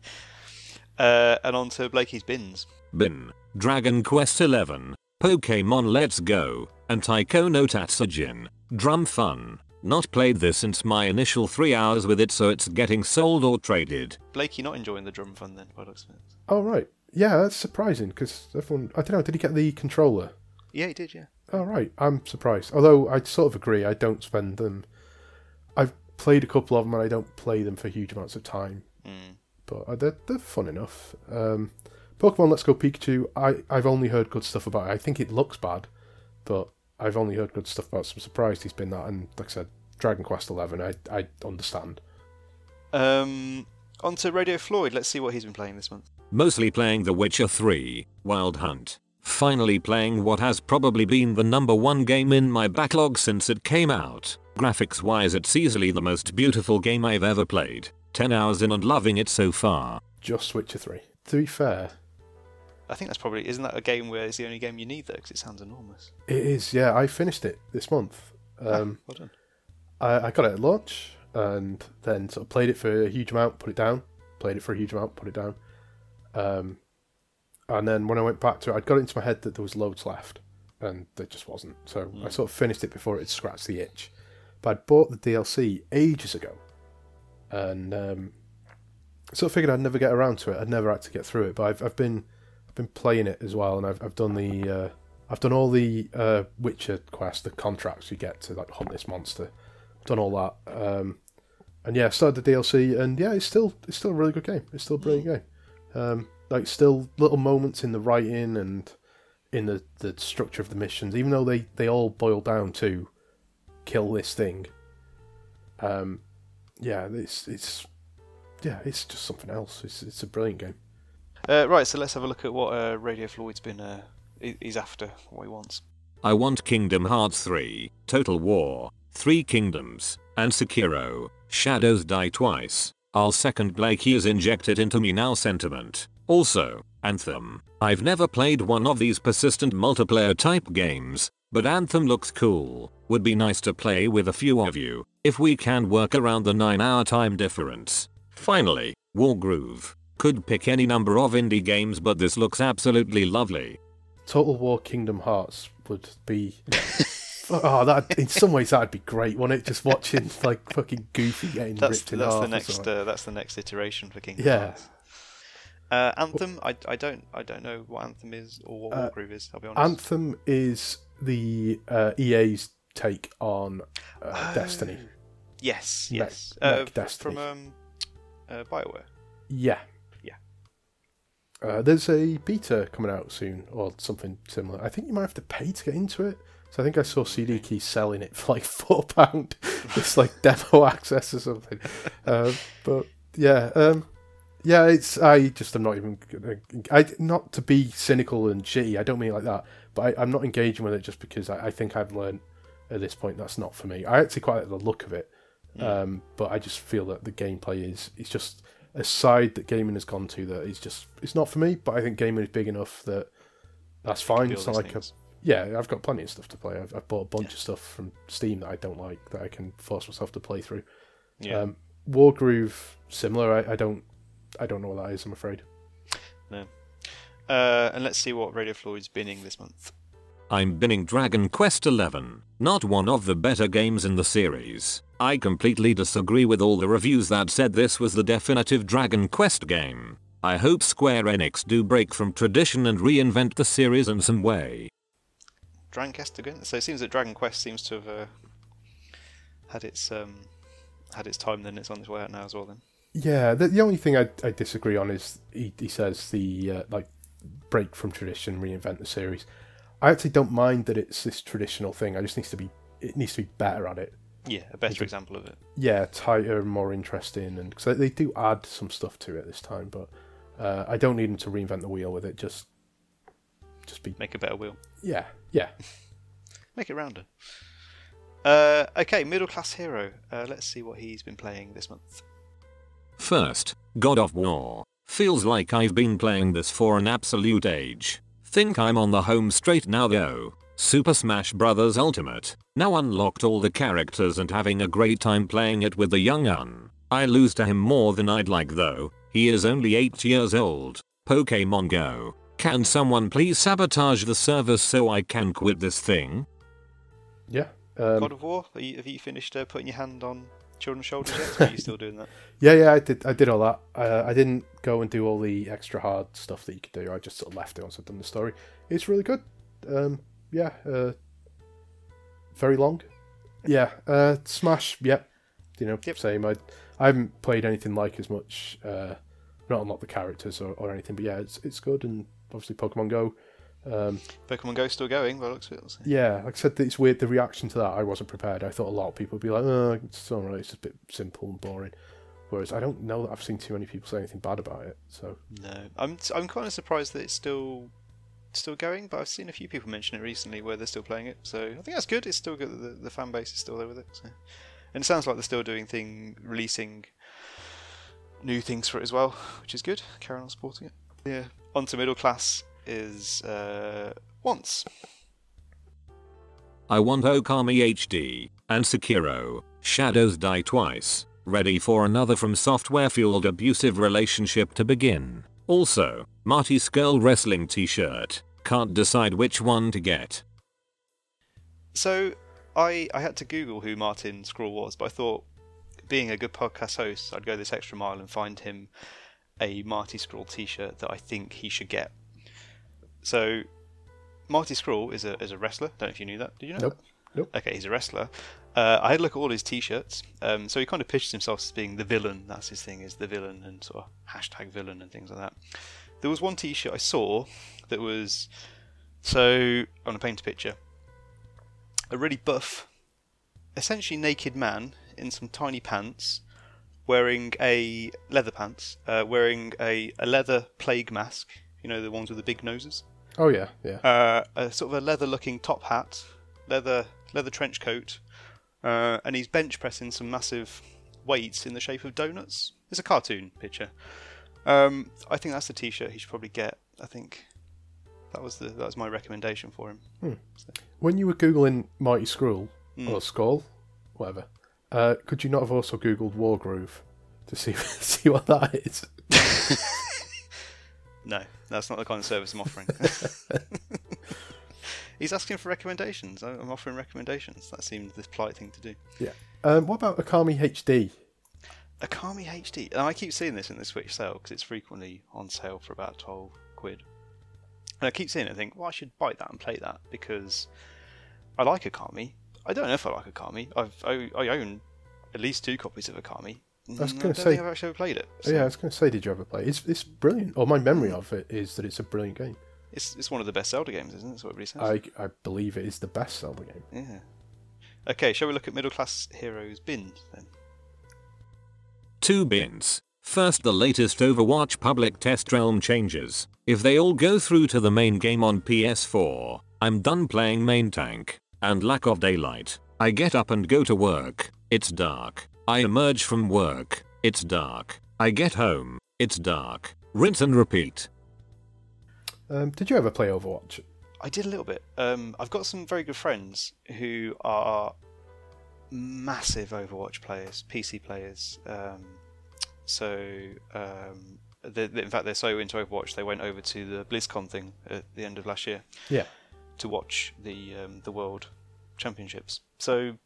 Uh, and on to Blakey's bins. Bin, Dragon Quest XI, Pokemon Let's Go, and Taiko no Tatsujin. Drum fun. Not played this since my initial 3 hours with it so it's getting sold or traded. Blakey not enjoying the drum fun then, by the looks of it. Oh right, yeah, that's surprising because everyone. I don't know. Did he get the controller? Yeah, he did, yeah. Oh right, I'm surprised. Although I sort of agree, I don't spend them. I've played a couple of them and I don't play them for huge amounts of time, Mm. but uh, they're they're fun enough. Um, Pokemon Let's Go Pikachu. I I've only heard good stuff about it. I think it looks bad, but I've only heard good stuff about. it, So I'm surprised he's been that. And like I said, Dragon Quest Eleven. I I understand. Um, on to Radio Floyd. Let's see what he's been playing this month. Mostly playing The Witcher 3, Wild Hunt. Finally playing what has probably been the number one game in my backlog since it came out. Graphics wise it's easily the most beautiful game I've ever played. 10 hours in and loving it so far. Just Witcher Three. To be fair, I think that's probably isn't that a game where it's the only game you need though, because it sounds enormous. it is. Yeah, I finished it this month. Um, well done. I, I got it at launch and then sort of played it for a huge amount, put it down. Played it for a huge amount, put it down. Um, and then when I went back to it, I'd got it into my head that there was loads left, and there just wasn't. So I sort of finished it before it scratched the itch. But I'd bought the DLC ages ago, and um, sort of figured I'd never get around to it. I'd never had to get through it, but I've, I've been I've been playing it as well, and I've I've done the uh, I've done all the uh, Witcher quest, the contracts you get to like hunt this monster. Done all that, um, and yeah, started the DLC, and yeah, it's still it's still a really good game. It's still a brilliant game. Um, like still little moments in the writing and in the, the structure of the missions, even though they, they all boil down to kill this thing. Um, yeah, it's it's yeah, it's just something else. It's it's a brilliant game. Uh, right, so let's have a look at what uh, Radio Floyd's been. Uh, he's after what he wants. I want Kingdom Hearts 3, Total War, Three Kingdoms, and Sekiro, Shadows Die Twice. I'll second Blakey's injected into me now sentiment. Also, Anthem. I've never played one of these persistent multiplayer type games, but Anthem looks cool. Would be nice to play with a few of you, if we can work around the 9 hour time difference. Finally, Wargroove. Could pick any number of indie games but this looks absolutely lovely. Total War Kingdom Hearts would be. (laughs) oh, that in some ways that'd be great, wouldn't it? Just watching like fucking Goofy getting That's ripped in that's half. the next uh, that's the next iteration for Kingdom Yeah. Hearts. Uh, Anthem, I, I don't I don't know what Anthem is or what Uh, Wargroove is. I'll be honest. Anthem is the uh, EA's take on uh, Destiny. Yes, Mech- yes. uh, mech f- Destiny. from um, uh, Bioware. Yeah. Yeah. Uh, there's a beta coming out soon, or something similar. I think you might have to pay to get into it. So I think I saw CD Key selling it for like (laughs) four pound. it's like demo (laughs) access or something. (laughs) Uh, but yeah, um, yeah. It's I just am not even. I not to be cynical and shitty. I don't mean it like that. But I, I'm not engaging with it just because I, I think I've learned at this point that's not for me. I actually quite like the look of it, um, but I just feel that the gameplay is it's just a side that gaming has gone to that is just it's not for me. But I think gaming is big enough that that's fine. It's not like a, yeah, I've got plenty of stuff to play. I've, I've bought a bunch of stuff from Steam that I don't like that I can force myself to play through. Yeah. Um, Wargroove similar. I, I don't I don't know what that is. I'm afraid. No. Uh, and let's see what Radio Floyd's binning this month. I'm binning Dragon Quest XI, not one of the better games in the series. I completely disagree with all the reviews that said this was the definitive Dragon Quest game. I hope Square Enix do break from tradition and reinvent the series in some way. Dragon Quest again. So it seems that Dragon Quest seems to have uh, had its um, had its time. Then it's on its way out now as well. Then. Yeah, the, the only thing I, I disagree on is he, he says the uh, like break from tradition, reinvent the series. I actually don't mind that it's this traditional thing. I just needs to be it needs to be better at it. Yeah, a better example of it. Yeah, tighter, more interesting, and because they do add some stuff to it this time, but uh, I don't need them to reinvent the wheel with it. Just just be Make a better wheel. yeah yeah. (laughs) Make it rounder. Uh, okay, middle class hero. Uh, let's see what he's been playing this month. First, God of War. Feels like I've been playing this for an absolute age. Think I'm on the home straight now though. Super Smash Bros. Ultimate. Now unlocked all the characters and having a great time playing it with the young un. I lose to him more than I'd like though. He is only 8 years old. Pokemon Go. Can someone please sabotage the servers so I can quit this thing? Yeah. Um, God of War? Are you, have you finished uh, putting your hand on children's shoulders yet? Are you still doing that? (laughs) Yeah, yeah, I did. I did all that. Uh, I didn't go and do all the extra hard stuff that you could do. I just sort of left it once I'd done the story. It's really good. Um, yeah, uh, very long. Yeah, uh, Smash. Yep. You know, Yep. same. I I haven't played anything like as much. Uh, not unlocked the characters or, or anything, but yeah, it's it's good. And obviously, Pokemon Go. Um, Pokemon Go still going? Looks it. Yeah, like I said, it's weird. The reaction to that, I wasn't prepared. I thought a lot of people would be like, "Oh, it's all right. It's just a bit simple and boring." Whereas I don't know that I've seen too many people say anything bad about it. So No, I'm I'm kind of surprised that it's still still going, but I've seen a few people mention it recently where they're still playing it. So I think that's good. It's still good. that The, the fan base is still there with it. So. And it sounds like they're still doing thing, releasing new things for it as well, which is good. Carrying on supporting it. Yeah. On to middle class is uh, once. I want Okami HD and Sekiro. Shadows die twice. Ready for another from software fueled abusive relationship to begin. Also, Marty Scurll wrestling t-shirt. Can't decide which one to get. So I I had to Google who Martin Scurll was, but I thought, being a good podcast host, I'd go this extra mile and find him a Marty Scurll T-shirt that I think he should get. So Marty Scurll is a is a wrestler. Don't know if you knew that. Did you know? Nope. that? Nope. Okay, he's a wrestler. Uh, I had a look at all his T-shirts. Um, so he kind of pitched himself as being the villain. That's his thing, is the villain and sort of hashtag villain and things like that. There was one T-shirt I saw that was so I'm gonna paint a picture a really buff, essentially naked man in some tiny pants, wearing a leather pants, uh, wearing a, a leather plague mask. You know the ones with the big noses. Oh yeah, yeah. Uh, a sort of a leather-looking top hat, leather leather trench coat, uh, and he's bench pressing some massive weights in the shape of donuts. It's a cartoon picture. Um, I think that's the T-shirt he should probably get. I think that was the that was my recommendation for him. When you were googling Mighty Skrull Mm. or Skull, whatever, uh, could you not have also googled Wargroove to see (laughs) see what that is? (laughs) No, that's not the kind of service I'm offering. (laughs) (laughs) He's asking for recommendations. I'm offering recommendations. That seemed the polite thing to do. Yeah. Um, what about Okami HD? Okami HD. And I keep seeing this in the Switch sale because it's frequently on sale for about 12 quid. And I keep seeing it and think, well, I should buy that and play that because I like Okami. I don't know if I like Okami. I've, I, I own at least two copies of Okami. Was Mm, gonna I don't say- think I've actually ever played it. Oh, yeah, I was going to say, did you ever play? it? It's it's brilliant. Or my memory of it is that it's a brilliant game. It's, it's one of the best Zelda games, isn't it? That's what everybody says. I I believe it is the best Zelda game. Yeah. Okay, shall we look at middle class heroes bins then? Two bins. First, the latest Overwatch public test realm changes. If they all go through to the main game on PS4, I'm done playing main tank. And lack of daylight. I get up and go to work. It's dark. I emerge from work. It's dark. I get home. It's dark. Rinse and repeat. Um, did you ever play Overwatch? I did a little bit. Um, I've got some very good friends who are massive Overwatch players, PC players. Um, so, um, they, they- in fact, they're so into Overwatch they went over to the BlizzCon thing at the end of last year Yeah. to watch the um, the World Championships. So,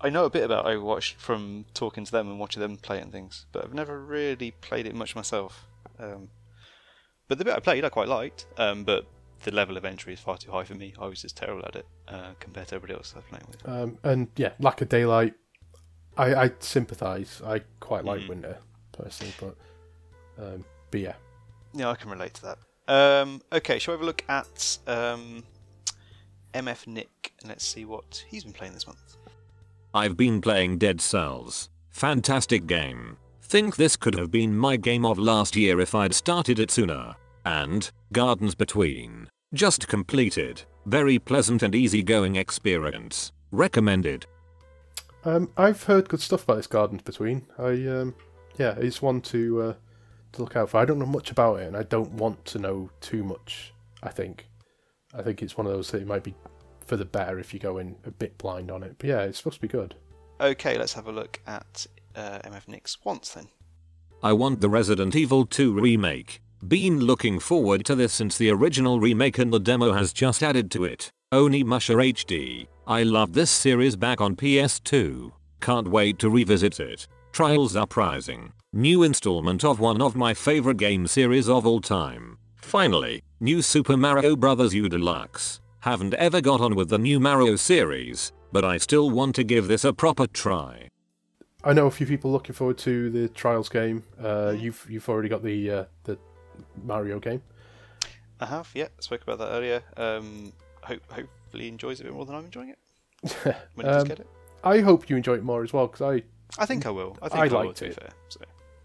I know a bit about Overwatch from talking to them and watching them play and things, but I've never really played it much myself. Um, but the bit I played, I quite liked. Um, but the level of entry is far too high for me. I was just terrible at it uh, compared to everybody else I've played with. Um, and yeah, lack of daylight. I I sympathise. I quite like Mhm. winter personally, but um, but yeah. Yeah, I can relate to that. Um, okay, shall we have a look at um, MF Nick and let's see what he's been playing this month. I've been playing Dead Cells. Fantastic game. Think this could have been my game of last year if I'd started it sooner. And, Gardens Between. Just completed. Very pleasant and easygoing experience. Recommended. Um, I've heard good stuff about this Gardens Between. I um, yeah, it's one to uh, to look out for. I don't know much about it, and I don't want to know too much. I think, I think it's one of those that it might be for the better if you go in a bit blind on it. But yeah, it's supposed to be good. Okay, let's have a look at uh, MF Nick's wants then. I want the Resident Evil 2 remake. Been looking forward to this since the original remake and the demo has just added to it. Onimusha HD. I loved this series back on PS2. Can't wait to revisit it. Trials Uprising. New installment of one of my favorite game series of all time. Finally, new Super Mario Bros. U Deluxe. Haven't ever got on with the new Mario series, but I still want to give this a proper try. I know a few people looking forward to the Trials game. Uh, you've you've already got the uh, the Mario game. I have, yeah. Spoke about that earlier. Um, hope hopefully enjoys it a bit more than I'm enjoying it (laughs) when he does Um, get it. I hope you enjoy it more as well because I I think I will. I think I I, will, liked to be fair. So.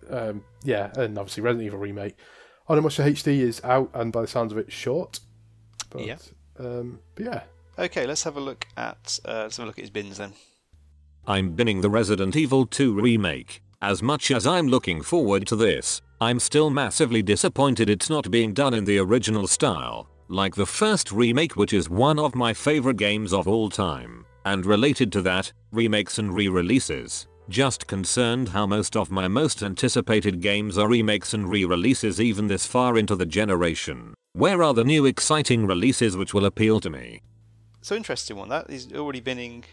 um, yeah, and obviously Resident Evil remake. Onimusha HD is out and by the sounds of it short. But, Yeah. Um, but yeah, Okay, let's have a look at uh, let's have a look at his bins then. I'm binning the Resident Evil 2 remake. As much as I'm looking forward to this, I'm still massively disappointed it's not being done in the original style, like the first remake which is one of my favorite games of all time. And related to that, remakes and re-releases. Just concerned how most of my most anticipated games are remakes and re-releases even this far into the generation. Where are the new exciting releases which will appeal to me? So interesting one. That he's already binning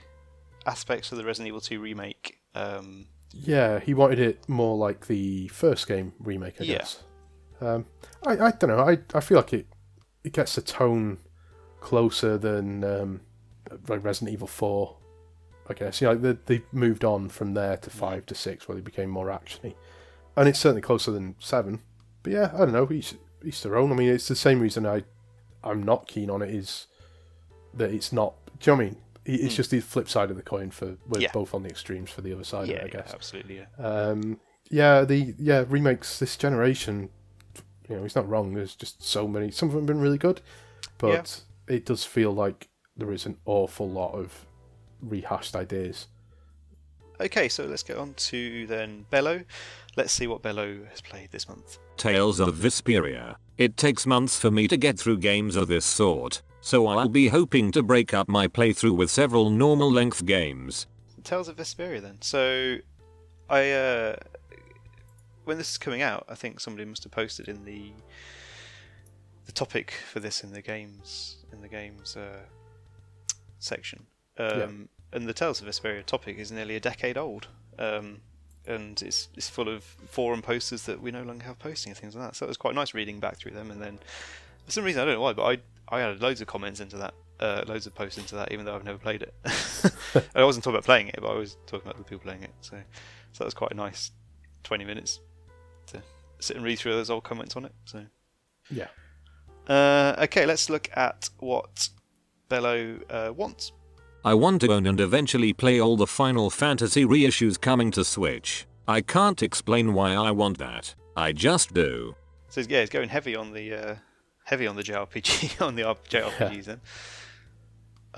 aspects of the Resident Evil 2 remake. Um, yeah, he wanted it more like the first game remake, I Yeah. guess. Um, I I don't know. I I feel like it it gets the tone closer than um, like Resident Evil Four. I guess you they they moved on from there to five to six, where they became more actiony, and it's certainly closer than seven. But yeah, I don't know. Each each their own. I mean, it's the same reason I I'm not keen on it is that it's not. Do you know what I mean? It's Mm. just the flip side of the coin for we're Yeah. both on the extremes for the other side. yeah, it, I guess. yeah, absolutely. Yeah. Um, yeah, the yeah remakes this generation. You know, he's not wrong. There's just so many. Some of them have been really good, but it does feel like there is an awful lot of rehashed ideas. Okay, so let's get on to then Bello. Let's see what Bello has played this month. Tales of Vesperia. It takes months for me to get through games of this sort, so I'll be hoping to break up my playthrough with several normal length games. Tales of Vesperia then. So I uh, when this is coming out, I think somebody must have posted in the the topic for this in the games in the games uh, section. Um, And the Tales of Vesperia topic is nearly a decade old. Um, and it's, it's full of forum posters that we no longer have posting and things like that. So it was quite nice reading back through them. And then, for some reason, I don't know why, but I I added loads of comments into that, uh, loads of posts into that, even though I've never played it. (laughs) and I wasn't talking about playing it, but I was talking about the people playing it. So, so that was quite a nice 20 minutes to sit and read through those old comments on it. So, Yeah. uh, okay, let's look at what Bello uh, wants. I want to own and eventually play all the Final Fantasy reissues coming to Switch. I can't explain why I want that. I just do. So yeah, he's going heavy on the uh, heavy on the JRPG (laughs) on the R- JRPGs then.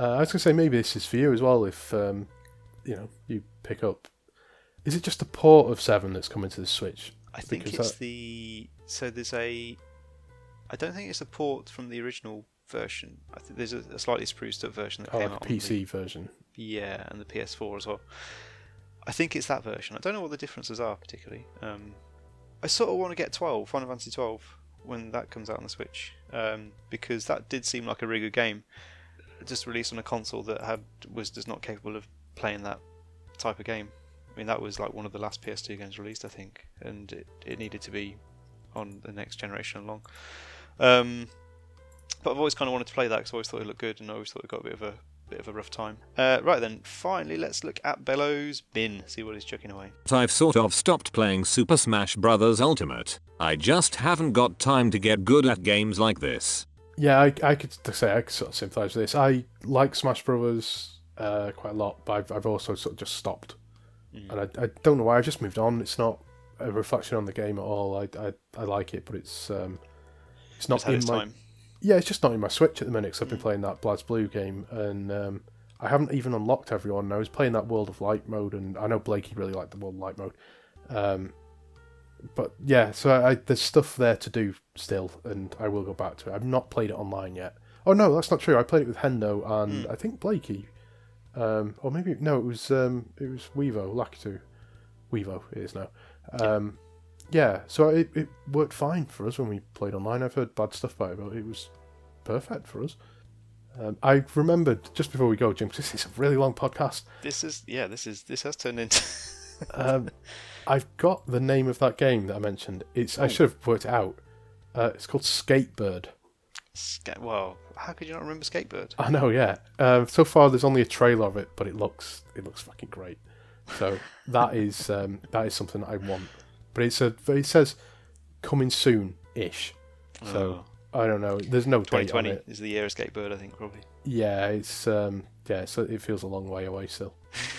Uh, I was gonna say maybe this is for you as well. If um, you know you pick up, is it just a port of Seven that's coming to the Switch? I think Because it's that- the so there's a I don't think it's a port from the original version. I think there's a, a slightly spruced up version that Oh, came like out PC version. the yeah and the PS4 as well. I think it's that version. I don't know what the differences are particularly. Um, I sort of want to get 12 Final Fantasy 12 when that comes out on the Switch um, because that did seem like a really good game. Just released on a console that had was just not capable of playing that type of game. I mean, that was like one of the last PS2 games released, I think, and it, it needed to be on the next generation along. Um, but I've always kind of wanted to play that because I always thought it looked good, and I always thought it got a bit of a bit of a rough time. Uh, right then, finally, let's look at Bellows bin, see what he's chucking away. I've sort of stopped playing Super Smash Bros. Ultimate. I just haven't got time to get good at games like this. Yeah, I, I could say I could sort of sympathise with this. I like Smash Brothers uh, quite a lot, but I've, I've also sort of just stopped, Mm. and I, I don't know why. I've just moved on. It's not a reflection on the game at all. I, I, I like it, but it's um, it's not Just in its my time. Yeah, it's just not in my Switch at the minute because I've been Mm. playing that BlazBlue game, and um, I haven't even unlocked everyone. I was playing that World of Light mode, and I know Blakey really liked the World of Light mode. Um, but yeah, so I, there's stuff there to do still, and I will go back to it. I've not played it online yet. Oh no, that's not true. I played it with Hendo and Mm. I think Blakey, um, or maybe no, it was um, it was Weevo, Lakitu, Weevo it is now. Um, yeah, so it, it worked fine for us when we played online. I've heard bad stuff about it, but it was perfect for us. Um, I remembered just before we go, Jim, 'cause this is a really long podcast. This is yeah. This is this has turned into. (laughs) Um, I've got the name of that game that I mentioned. It's I Oh. should have worked it out. Uh, it's called Skatebird. Ska- well, how could you not remember Skatebird? I know, yeah. Um, so far, there's only a trailer of it, but it looks it looks fucking great. So (laughs) that is um, that is something I want. But it's a it says coming soon ish. So I don't know. There's no date on 2020 it. is the year of Skatebird, I think probably. Yeah, it's um, yeah. So it feels a long way away still. (laughs)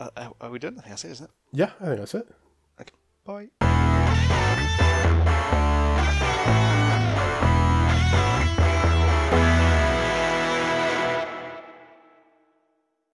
Uh, are- are we done? I think that's it, isn't it? Yeah, I think that's it. Okay. Bye.